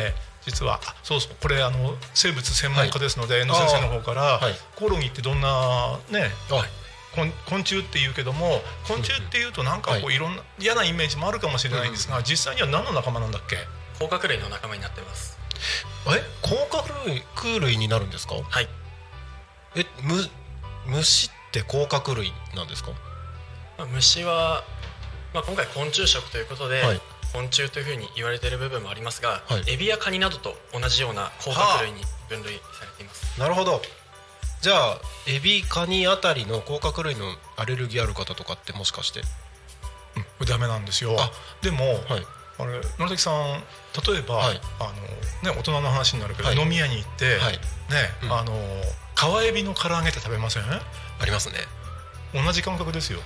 F: 実はあそうそうこれあの生物専門家ですので、遠藤先生の方から、
D: はい。
F: コオロギってどんなね
D: はい。
F: 昆昆虫っていうけども昆虫っていうとなんかこう、、
D: はい。
F: ろんな嫌なイメージもあるかもしれないんですが、実際には何の仲間なんだっけ？
E: 甲殻類の仲間になってます。
D: え？甲殻類空類になるんですか？
E: はい。
D: えむ虫って甲殻類なんですか？
E: まあ、虫は、まあ、今回昆虫食ということで、
D: はい。
E: 昆虫というふうに言われている部分もありますが、
D: はい。
E: エビやカニなどと同じような甲殻類に分類されています、
D: なるほど。じゃあエビカニあたりの甲殻類のアレルギーある方とかってもしかして？
F: うん。ダメなんですよ。
D: あ。
F: でも、
D: はい。
F: あれ野崎さん例えば、
D: はい。
F: あのね大人の話になるけど、
D: はい。
F: 飲み屋に行って、
D: はい。
F: ね、
D: うん。
F: あの川エビの唐揚げって食べません？
D: ありますね。
F: 同じ感覚ですよ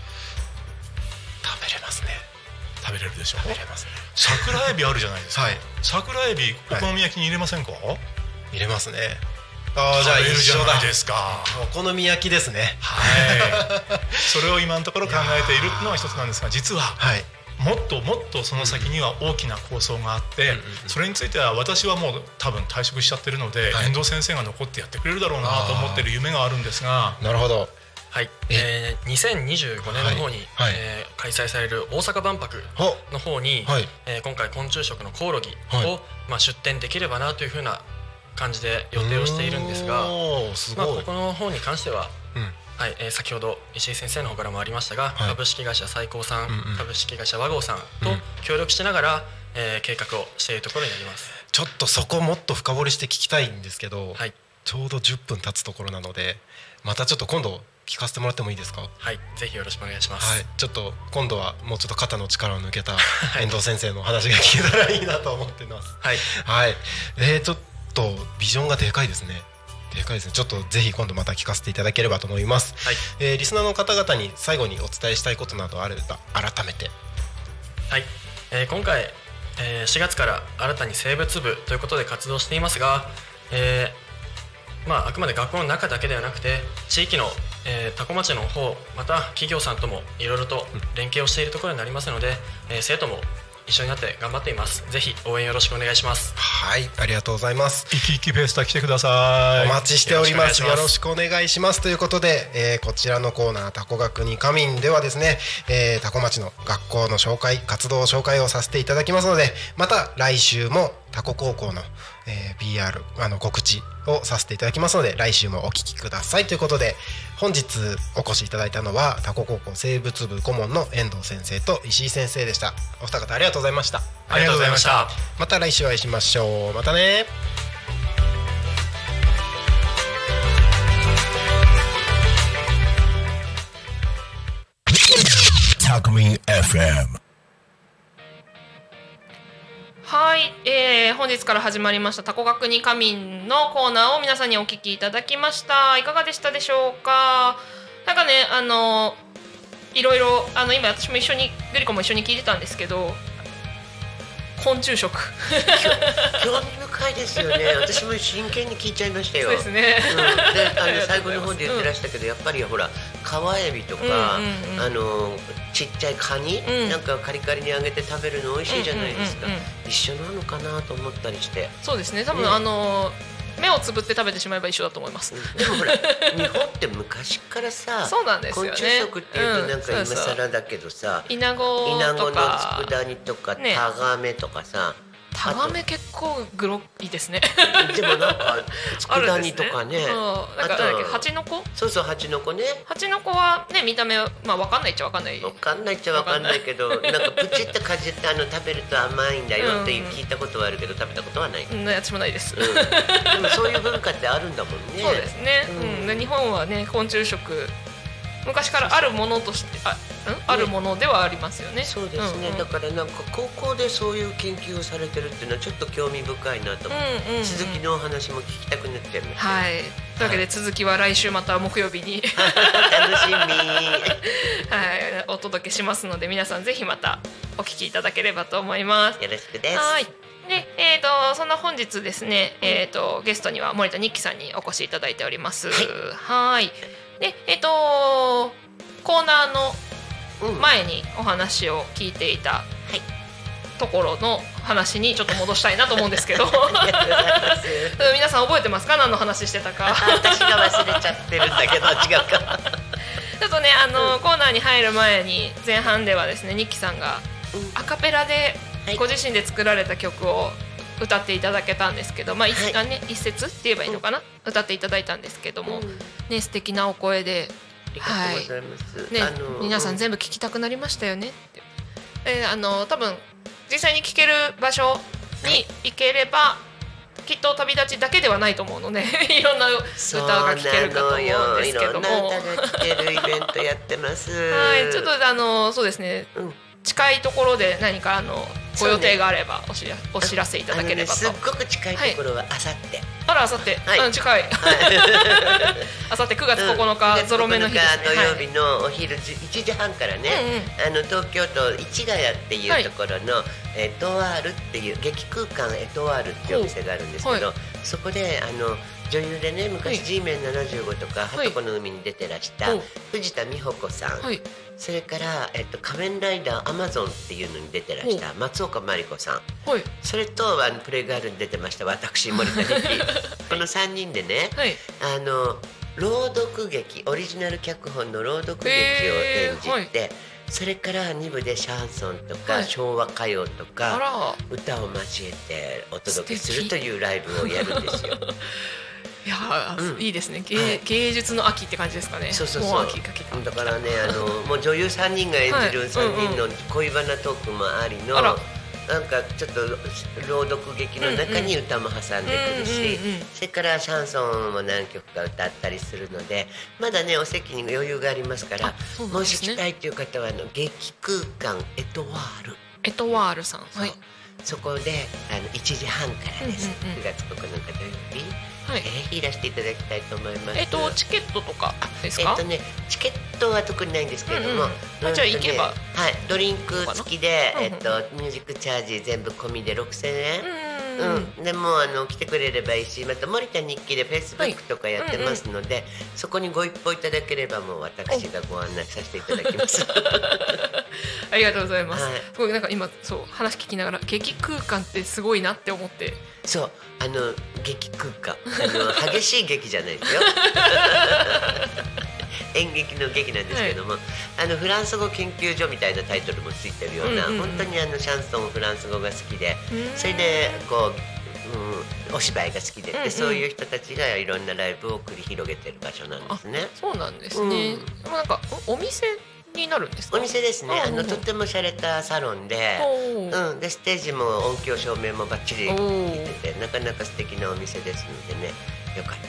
D: 食べれ
F: るでしょ
D: 食べれますね。
F: 桜エビあるじゃないですか、
D: はい。
F: 桜エビお好み焼きに入れませんか、
D: 入れますね。ああじゃあ
F: 食べるじゃ
D: 一緒だ
F: ないですか。
D: お好み焼きですね。
F: はい。それを今のところ考えているのが一つなんですが実は
D: はい。
F: もっともっとその先には大きな構想があって、それについては私はもう多分退職しちゃってるので、
D: はい。
F: 遠藤先生が残ってやってくれるだろうなと思ってる夢があるんですが
D: なるほど
E: はい。え？ー、2025年の方に、
D: はい。はい
E: えー開催される大阪万博
D: お
E: の方に、
D: はい。
E: えー今回昆虫食のコオロギを、
D: はい。
E: まあ、出展できればなというふうな感じで予定をしているんですが、まあ、ここの方に関しては、
D: うん。
E: はいえー先ほど石井先生の方からもありましたが、
D: はい。
E: 株式会社最高さん、
D: うんうん。
E: 株式会社和合さんと
D: うん。
E: 協力しながら、えー計画をしているところになります。
D: ちょっとそこもっと深掘りして聞きたいんですけど、
E: はい、
D: ちょうど10分経つところなのでまたちょっと今度聞かせてもらってもいいですか？
E: はい、ぜひよろしくお願いします。
D: はい、ちょっと今度はもうちょっと肩の力を抜けた遠藤先生の話が聞けたらいいなと思ってます。
E: はい、
D: はい、えー、ちょっとビジョンがでかいですね。でかいですね。ちょっとぜひ今度また聞かせていただければと思います。
E: はい
D: えーリスナーの方々に最後にお伝えしたいことなどあれば改めて。
E: はい、えー今回、えー4月から新たに生物部ということで活動していますが、えーまあ、あくまで学校の中だけではなくて地域の、えー、多古町の方また企業さんともいろいろと連携をしているところになりますので、えー生徒も一緒になって頑張っていますぜひ応援よろしくお願いします
D: はい、ありがとうございます。
F: 生き生きフェスタ来てください
D: お待ちしております。よろ
E: し
D: くお願いします。ということで、えーこちらのコーナー、タコ学に仮眠ではですね、えー、タコ町の学校の紹介、活動紹介をさせていただきますので、また来週もタコ高校の、えー PR、あの告知をさせていただきますので、来週もお聞きください。ということで、本日お越しいただいたのは、タコ高校生物部顧問の遠藤先生と石井先生でした。お二方ありがとうございました。
F: ありがとうございました
D: また来週お会いしましょう。またね。
G: FM.
B: はい、えー、本日から始まりましたタコ学に仮眠のコーナーを皆さんにお聞きいただきました。いかがでしたでしょうか？なんかねあのいろいろあの今私も一緒にグリコも一緒に聞いてたんですけど昆虫食。
C: 興味深いですよね。私も真剣に聞いちゃいましたよ。
B: そうですね。
C: うん、であの 最後の方で言ってらしたけど、やっぱりほら川エビとか、
B: うんうんうん。
C: あのちっちゃいカニ、
B: うん。
C: なんかカリカリに揚げて食べるの美味しいじゃないですか、
B: うんうんうん
C: 一緒なのかなと思ったりして。
B: そうですね。多分、
C: うん
B: あの目をつぶって食べてしまえば一緒だと思います、
C: でもほら日本って昔からさ
B: そうなんですよね。
C: 昆虫食っていうとなんか今更だけどさ、
B: イナゴ
C: イナゴの
B: とか
C: 佃煮とか
B: ね。
C: タガメとかさ、
B: タガメ結構グロいですね
C: でもなんか佃煮とかね。
B: うん、なんか
C: あと。
B: なんだっけ蜂の子？
C: そうそう蜂の子ね。
B: 蜂の子はね見た目はまあわかんないっちゃわかんない。
C: わかんないっちゃわかんないけどなんかプチってかじってあの食べると甘いんだよって聞いたことはあるけど食べたことはない、うん、
B: うん私もないです、
C: でもそういう文化ってあるんだもんね。
B: そうですね、
C: う
B: うん。日本はね昆虫食昔からあるものとしてあ,、うん、あるものではありますよね。
C: そうですね、
B: んん
C: だからなんか高校でそういう研究をされてるっていうのはちょっと興味深いなと思って、
B: うんうんうん
C: 続きのお話も聞きたくなっちゃいました、
B: はい。というわけで続きは来週また木曜日に
C: 楽しみ
B: はいお届けしますので皆さんぜひまたお聞きいただければと思います。
C: よろしくです
B: はい。で、えっ、とそんな本日ですね、えっ、とゲストには森田日記さんにお越しいただいております。はい。で、えっ、とコーナーの
C: うん。
B: 前にお話を聞いていた
C: い。
B: ところの話にちょっと戻したいなと思うんですけど、皆さん覚えてますか？何の話してたか。
C: 私が忘れちゃってるんだけど 違うか。
B: ちょっとねあのコーナーに入る前に前半ではですね日記さんがアカペラで
C: はい。
B: ご自身で作られた曲を歌っていただけたんですけど、まあ一
C: は
B: ね一節って言えばいいのかな、歌っていただいたんですけども、ね素敵なお声で、
C: ありがとうございます、
B: ね
C: あの
B: 皆さん全部聞きたくなりましたよね？って。えーあの多分実際に聴ける場所に行ければ、きっと旅立ちだけではないと思うので いろんな歌が聴けるかと思うんですけども。
C: そうなのよ。いろんな歌が聴けるイベントやってます。
B: はい、ちょっとあのそうですね、
C: うん。
B: 近いところで何かあのご予定があればお知らお知らせいただければと。
C: ね、すっごく近いところはあさって、
B: あらあさって、
C: はい。
B: うん近い。あさって9月9日、ゾロ目の日ですね。
C: 土曜日のお昼じ1時半からね、あの東京都市ヶ谷っていうところの、エトワールっていう劇空間エトワールっていうお店があるんですけど、
B: は
C: そこであの女優でね
B: はい。
C: 昔 G メン75とか「
B: は
C: とこの海」に出てらした
B: お
C: 藤田美穂子さん、
B: はい
C: それから、えっと「仮面ライダーアマゾン」っていうのに出てらした松岡真理子さん。
B: はい。
C: それとあのプレイガールに出てました私森田美希 この3人でね、
B: はい。
C: あの朗読劇オリジナル脚本の朗読劇を演じて、
B: へ
C: それから2部でシャンソンとか、
B: はい。
C: 昭和歌謡と
B: あ
C: から。歌を交えてお届けするというライブをやるんですよ。
B: いやー、
C: うん。
B: いいですね。芸,、
C: はい。
B: 芸術の秋って感じですかね。
C: そうそう
B: も
C: そうだからねあのもう女優3人が演じる
B: はい。
C: 3人の恋バナトークもありの、
B: あら。
C: なんかちょっと朗読劇の中に歌も挟んでくるし、
B: うんうんうん
C: それからシャンソンも何曲か歌ったりするのでまだねお席に余裕がありますからもし来たいという方はあの劇空間エトワール。
B: エトワールさん。はい。
C: そこであの1時半からです、
B: うんうんうん。
C: 9月9日土曜日、
B: はい
C: ぜひいらしてい。ただきたい。と思います。
B: えっとチケットとかですか、
C: えっとね、チケットは特にないんですけれども、
B: うんうん。あじゃあ行けば。
C: はい、ドリンク付きで、えっと、ミュージックチャージ全部込みで6000円。
B: うん
C: うん、でもうあの来てくれればいいしまた森田日記でフェイスブックとかやってますので、そこにご一報いただければもう私がご案内させていただきます。
B: ありがとうございます、
C: はい。
B: すごいなんか今そう話聞きながら劇空間ってすごいなって思って。
C: そう。あの劇空間。あの 激しい劇じゃないですよ 演劇の劇なんですけども、あのフランス語研究所みたいなタイトルもついてるような、
B: うんうんうん。
C: 本当にあのシャンソンフランス語が好きで
B: うん。
C: それでこう、うん、お芝居が好きで、
B: うんうん。
C: でそういう人たちがいろんなライブを繰り広げてる場所なんですね。
B: そうなんですね、
C: うん。
B: なんかおお店になるんですか？
C: お店ですね、あのとっても洒落たサロンで、うん、でステージも音響照明もバッチリ
B: お
C: つ
B: ー
C: いててなかなか素敵なお店ですのでねよかった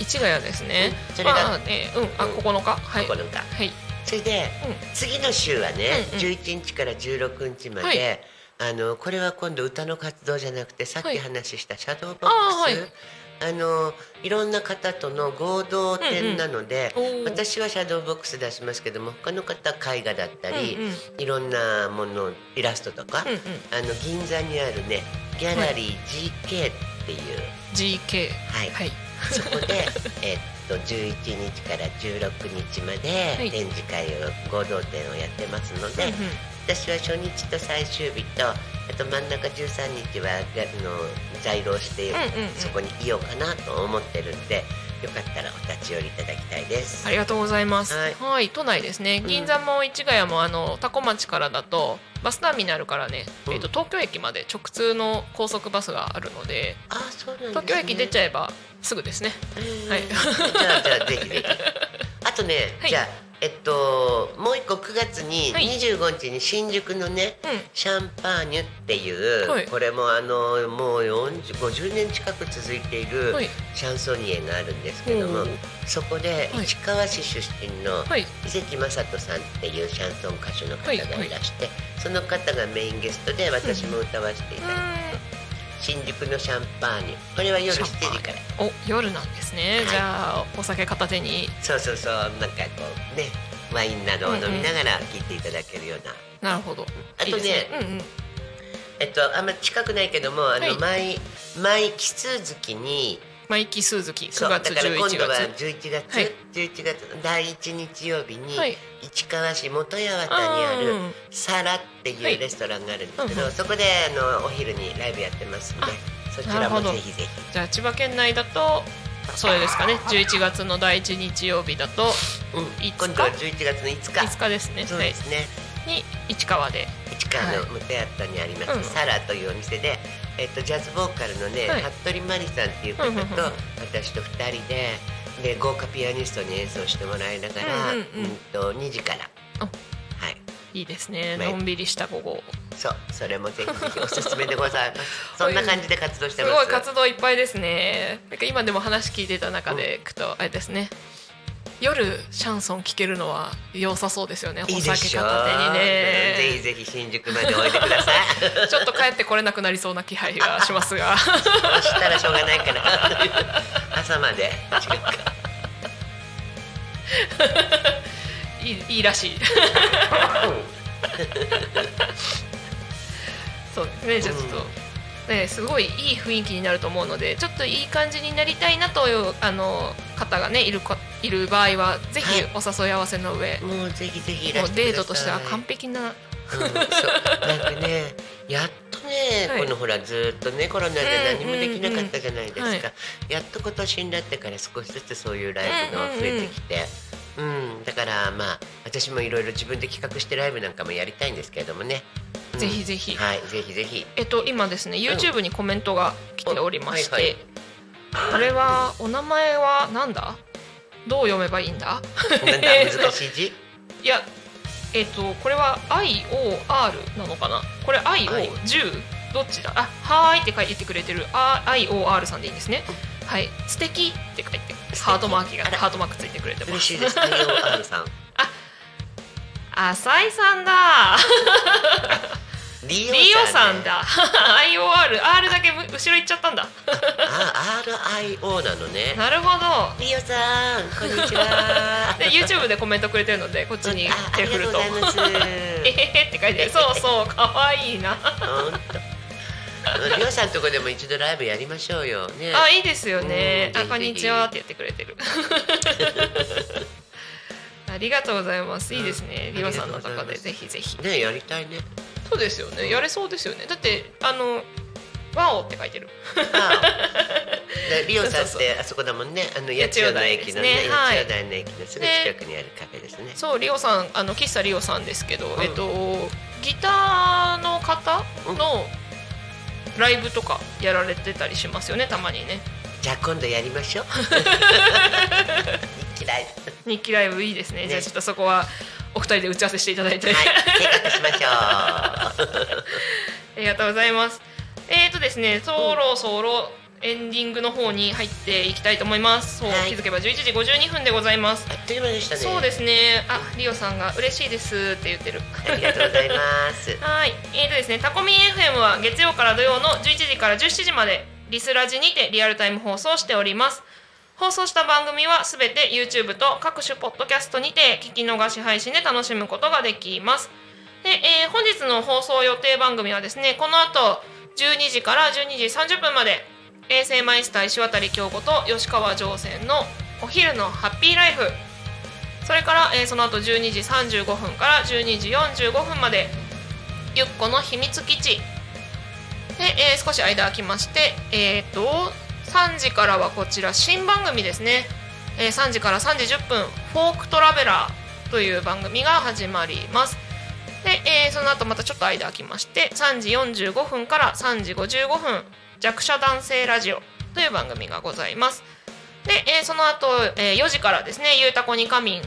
B: 市ヶ谷ですね。
C: うんそれが
B: まあね、うん、あ、
C: うん。
B: 9日？はい。
C: ひ9日。
B: はい。
C: それで、
B: う
C: 次の週はね、
B: うんうん。
C: 11日から16日まで、
B: はい。
C: あのこれは今度歌の活動じゃなくてさっ
B: はい。
C: き話したシャドーボックス、
B: はい。
C: あのいろんな方との合同展なので、
B: うんうん。
C: 私はシャドーボックス出しますけども他の方は絵画だったり、
B: うんうん。
C: いろんなものイラストとか、
B: うんうん。
C: あの銀座にあるねギャラリー GK っていう、
B: GK。
C: はい。
B: はい。
C: そこで えっと11日から16日まで
B: はい。
C: 展示会を合同展をやってますので、私は初日と最終日とあと真ん中13日はあの在廊して、そこにいようかなと思ってるんでよかったらお立ち寄りいただきたいです。
B: ありがとうございます。は
C: はいい、
B: 都内ですね。銀座も市ヶ谷もあの多古町からだとバスターミナルからね、
C: うん
B: えっと東京駅まで直通の高速バスがあるので、
C: あそうなん。
B: 東京駅出ちゃえばすぐですね。はい
C: じゃあじゃあぜひぜひ。あとね、
B: はい
C: じゃあえっともう一個9月に
B: はい。
C: 25日に新宿のね、
B: うん。
C: シャンパーニュっていう、
B: はい。
C: これもあのもう40 50年近く続いている
B: はい。
C: シャンソニエがあるんですけども、
B: ほう
C: そこで
B: はい。
C: 市川市出身の
B: はい。
C: 伊関雅人さんっていうシャンソン歌手の方がいらして、その方がメインゲストで私も歌わせていただいて、新宿のシャンパーニュ。これは夜7
B: シャンパーニュ。
C: 時から。
B: お夜なんですね、じゃあお酒片手に。
C: そうそうそう。なんかこうねワインなどを飲みながら聴いていただけるような、
B: なるほど。
C: あとねえっとあんま近くないけどもあの、
B: はい。
C: 毎毎奇数月に
B: マイキ鈴木9
C: そうだ
B: 月
C: から今
B: 11
C: 度は
B: 月
C: 11月、
B: はい。
C: 11月の第1日曜日に、
B: はい。
C: 市川市元八幡にある
B: うん
C: サラって
B: はい
C: いうレストランがあるんですけど、
B: うんうん。
C: そこであのお昼にライブやってますんでそちらもぜひぜひ。
B: じゃあ千葉県内だとそれですかね。11月の第1日曜日だと
C: うん。今度は11月の5日。
B: 5日ですね。
C: そうですね、
B: はい、に市川で。
C: 市川の元八幡にあります、
B: うん。
C: サラというお店で、えっと、ジャズボーカルのね、
B: はい。
C: 服部真理さんっていう方と、私と2人でで豪華ピアニストに演奏してもらいながら、
B: う
C: うんん
B: うん。うん
C: と2時から。
B: あ。
C: はい。
B: いいですね。
C: はい
B: のんびりした午後
C: そうそれもぜひぜひおすすめでございます。そんな感じで活動して
B: す
C: ます。
B: ごい活動いっぱいですね。なんか今でも話聞いてた中でいくとあれですね夜シャンソン聴けるのは良さそうですよね。お酒片手に
C: ぜひ
B: ね
C: ぜひ新宿までおいでください。
B: ちょっと帰ってこれなくなりそうな気配がしますが。
C: そしたらしょうがないから朝まで。
B: いいいいらしい。そうですね。じゃあちょっと、ね、すごいいい雰囲気になると思うのでちょっといい感じになりたいなというあの方がねいるこいる場合はぜひお誘い合わせの上、
C: もうぜひぜひ
B: もうデートとしては完璧な。
C: うんなんかね やっとね、
B: はい。
C: このほらずっとねコロナで何もできなかったじゃないですか、
B: うんうんうん。は
C: やっと今年になってから少しずつそういうライブが増えてきて、うんだからまあ私もいろいろ自分で企画してライブなんかもやりたいんですけれどもね、うん。
B: ぜひぜひ。
C: はいぜひぜひ。
B: えっと今ですね YouTube にコメントが来ておりまして、
C: はいはい。
B: これはお名前はなんだ？どう読めばいいんだ？
C: 難しい字？
B: いやえっとこれは IOR なのかな？これ
C: はい。
B: IO10 どっちだ？あはーいって書いてくれてるあ IOR さんでいいんですね。はい。素敵って書いてハートマークがハートマークついてくれてます。
C: 嬉しいです。IOR さん。
B: 浅井さんだ
C: リ
B: リオさんだ。IOR R だけむ後ろ行っちゃったんだ。
C: あ RIO なのね。
B: なるほど。
C: リオさんこんにちは。
B: で YouTube でコメントくれてるのでこっちに手振ると。えへへって書いてる。そうそうかわいいな。
C: 本当。りょうさんとこでも一度ライブやりましょうよ。ね。
B: あいいですよね。
C: うん
B: あこんにちはって言ってくれてる。ありがとうございます。いいですね。
C: うん
B: リオさんのとこでぜひぜひ。
C: ねやりたいね。
B: そうですよね。やれそうですよね。だってあのワオって書いてる。
C: あ でリオさんってあそこだもんね。あの八千代の駅のね
B: 八千代台ですね。はい。
C: 八千代台の駅のすぐ近くにあるカフェですね。
B: そうリオさんあの喫茶リオさんですけど、
C: ん。
B: えっとギターの方のライブとかやられてたりしますよねたまにね。
C: じゃあ今度やりましょう。日記ライブ。
B: 日記ライブいいですね。
C: ね。
B: じゃあちょっとそこはお二人で打ち合わせしていただいて、
C: はい計画しましょう。
B: ありがとうございます。えーとですね、そろそろエンディングの方に入っていきたいと思います。そう、
C: はい
B: 気づけば11時52分でございます。
C: あっという間でしたね。
B: そうですね。あ、リオさんが嬉しいですって言ってる。
C: ありがとうございます。
B: はい。えーとですね、タコミン FM は月曜から土曜の11時から17時までリスラジにてリアルタイム放送しております。放送した番組はすべて YouTube と各種ポッドキャストにて聞き逃し配信で楽しむことができます。で、えー本日の放送予定番組はですね、この後12時から12時30分まで衛星マイスター石渡京子と吉川上船のお昼のハッピーライフそれから、えーその後12時35分から12時45分までゆっこの秘密基地で、えー少し間空きましてえっ、と3時からはこちら新番組ですね、えー3時から3時10分「フォークトラベラー」という番組が始まります。で、えーその後またちょっと間空きまして3時45分から3時55分「弱者男性ラジオ」という番組がございます。で、えーその後、えー4時からですね「ゆうたこにかみん」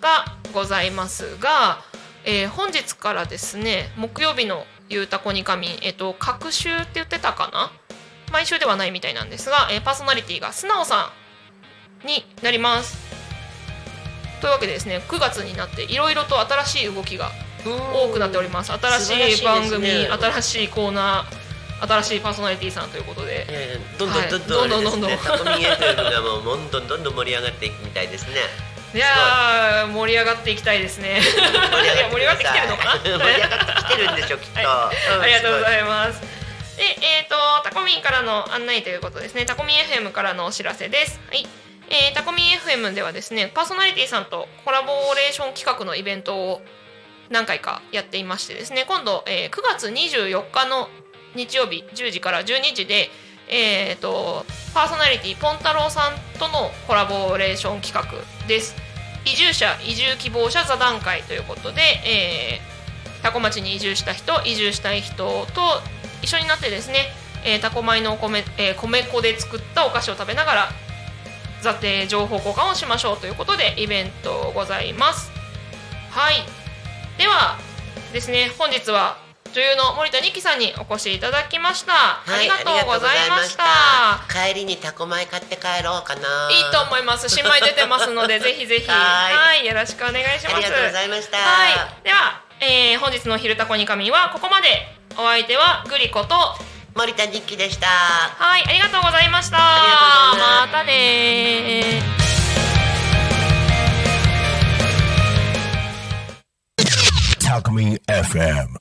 B: がございますが、えー本日からですね木曜日の「ゆうたこにかみん」えっ、と隔週って言ってたかな毎週ではないみたいなんですが、えーパーソナリティが素直さんになります。というわけでですね9月になっていろいろと新しい動きが多くなっております。新しい番組、
C: ね
B: 新しいコーナー新しいパーソナリティさんということで。
C: えーどんどんどんどん
B: どんどんどんどん。
C: タコミン FM がもうどんどんどんどん盛り上がっていくみたいですね。
B: いやー盛り上がっていきたいですね。
C: 盛り上がって
B: きてるのかな？
C: 盛り上がってきてるんでしょきっと、
B: は
C: うん
B: ありがとうご
C: す
B: ざいます。で、えっ、とタコミンからの案内ということですね。タコミン FM からのお知らせです。はい。えータコミン FM ではですね、パーソナリティさんとコラボレーション企画のイベントを何回かやっていましてですね、今度、えー9月24日の日曜日10時から12時で、えー、とパーソナリティポンタロウさんとのコラボレーション企画です。移住者移住希望者座談会ということで、えータコ町に移住した人移住したい人と一緒になってですね、えータコ米のお米、えー米粉で作ったお菓子を食べながら座定情報交換をしましょうということでイベントございます。はい。ではですね本日は女優の森田ニキさんにお越しいただきました、
C: はい
B: ありがとうございました。
C: 帰りにタコ米買って帰ろうかな。い
B: いと思います。新米出てますのでぜひぜひ。
C: はい。
B: はい。よろしくお願いします。
C: ありがとうございました。
B: はい。では、えー本日の「昼タコに神」はここまでお相手はグリコと
C: 森田日記でした
B: はい、ありがとうございました。
C: ありがとうございます
B: またね
G: FM.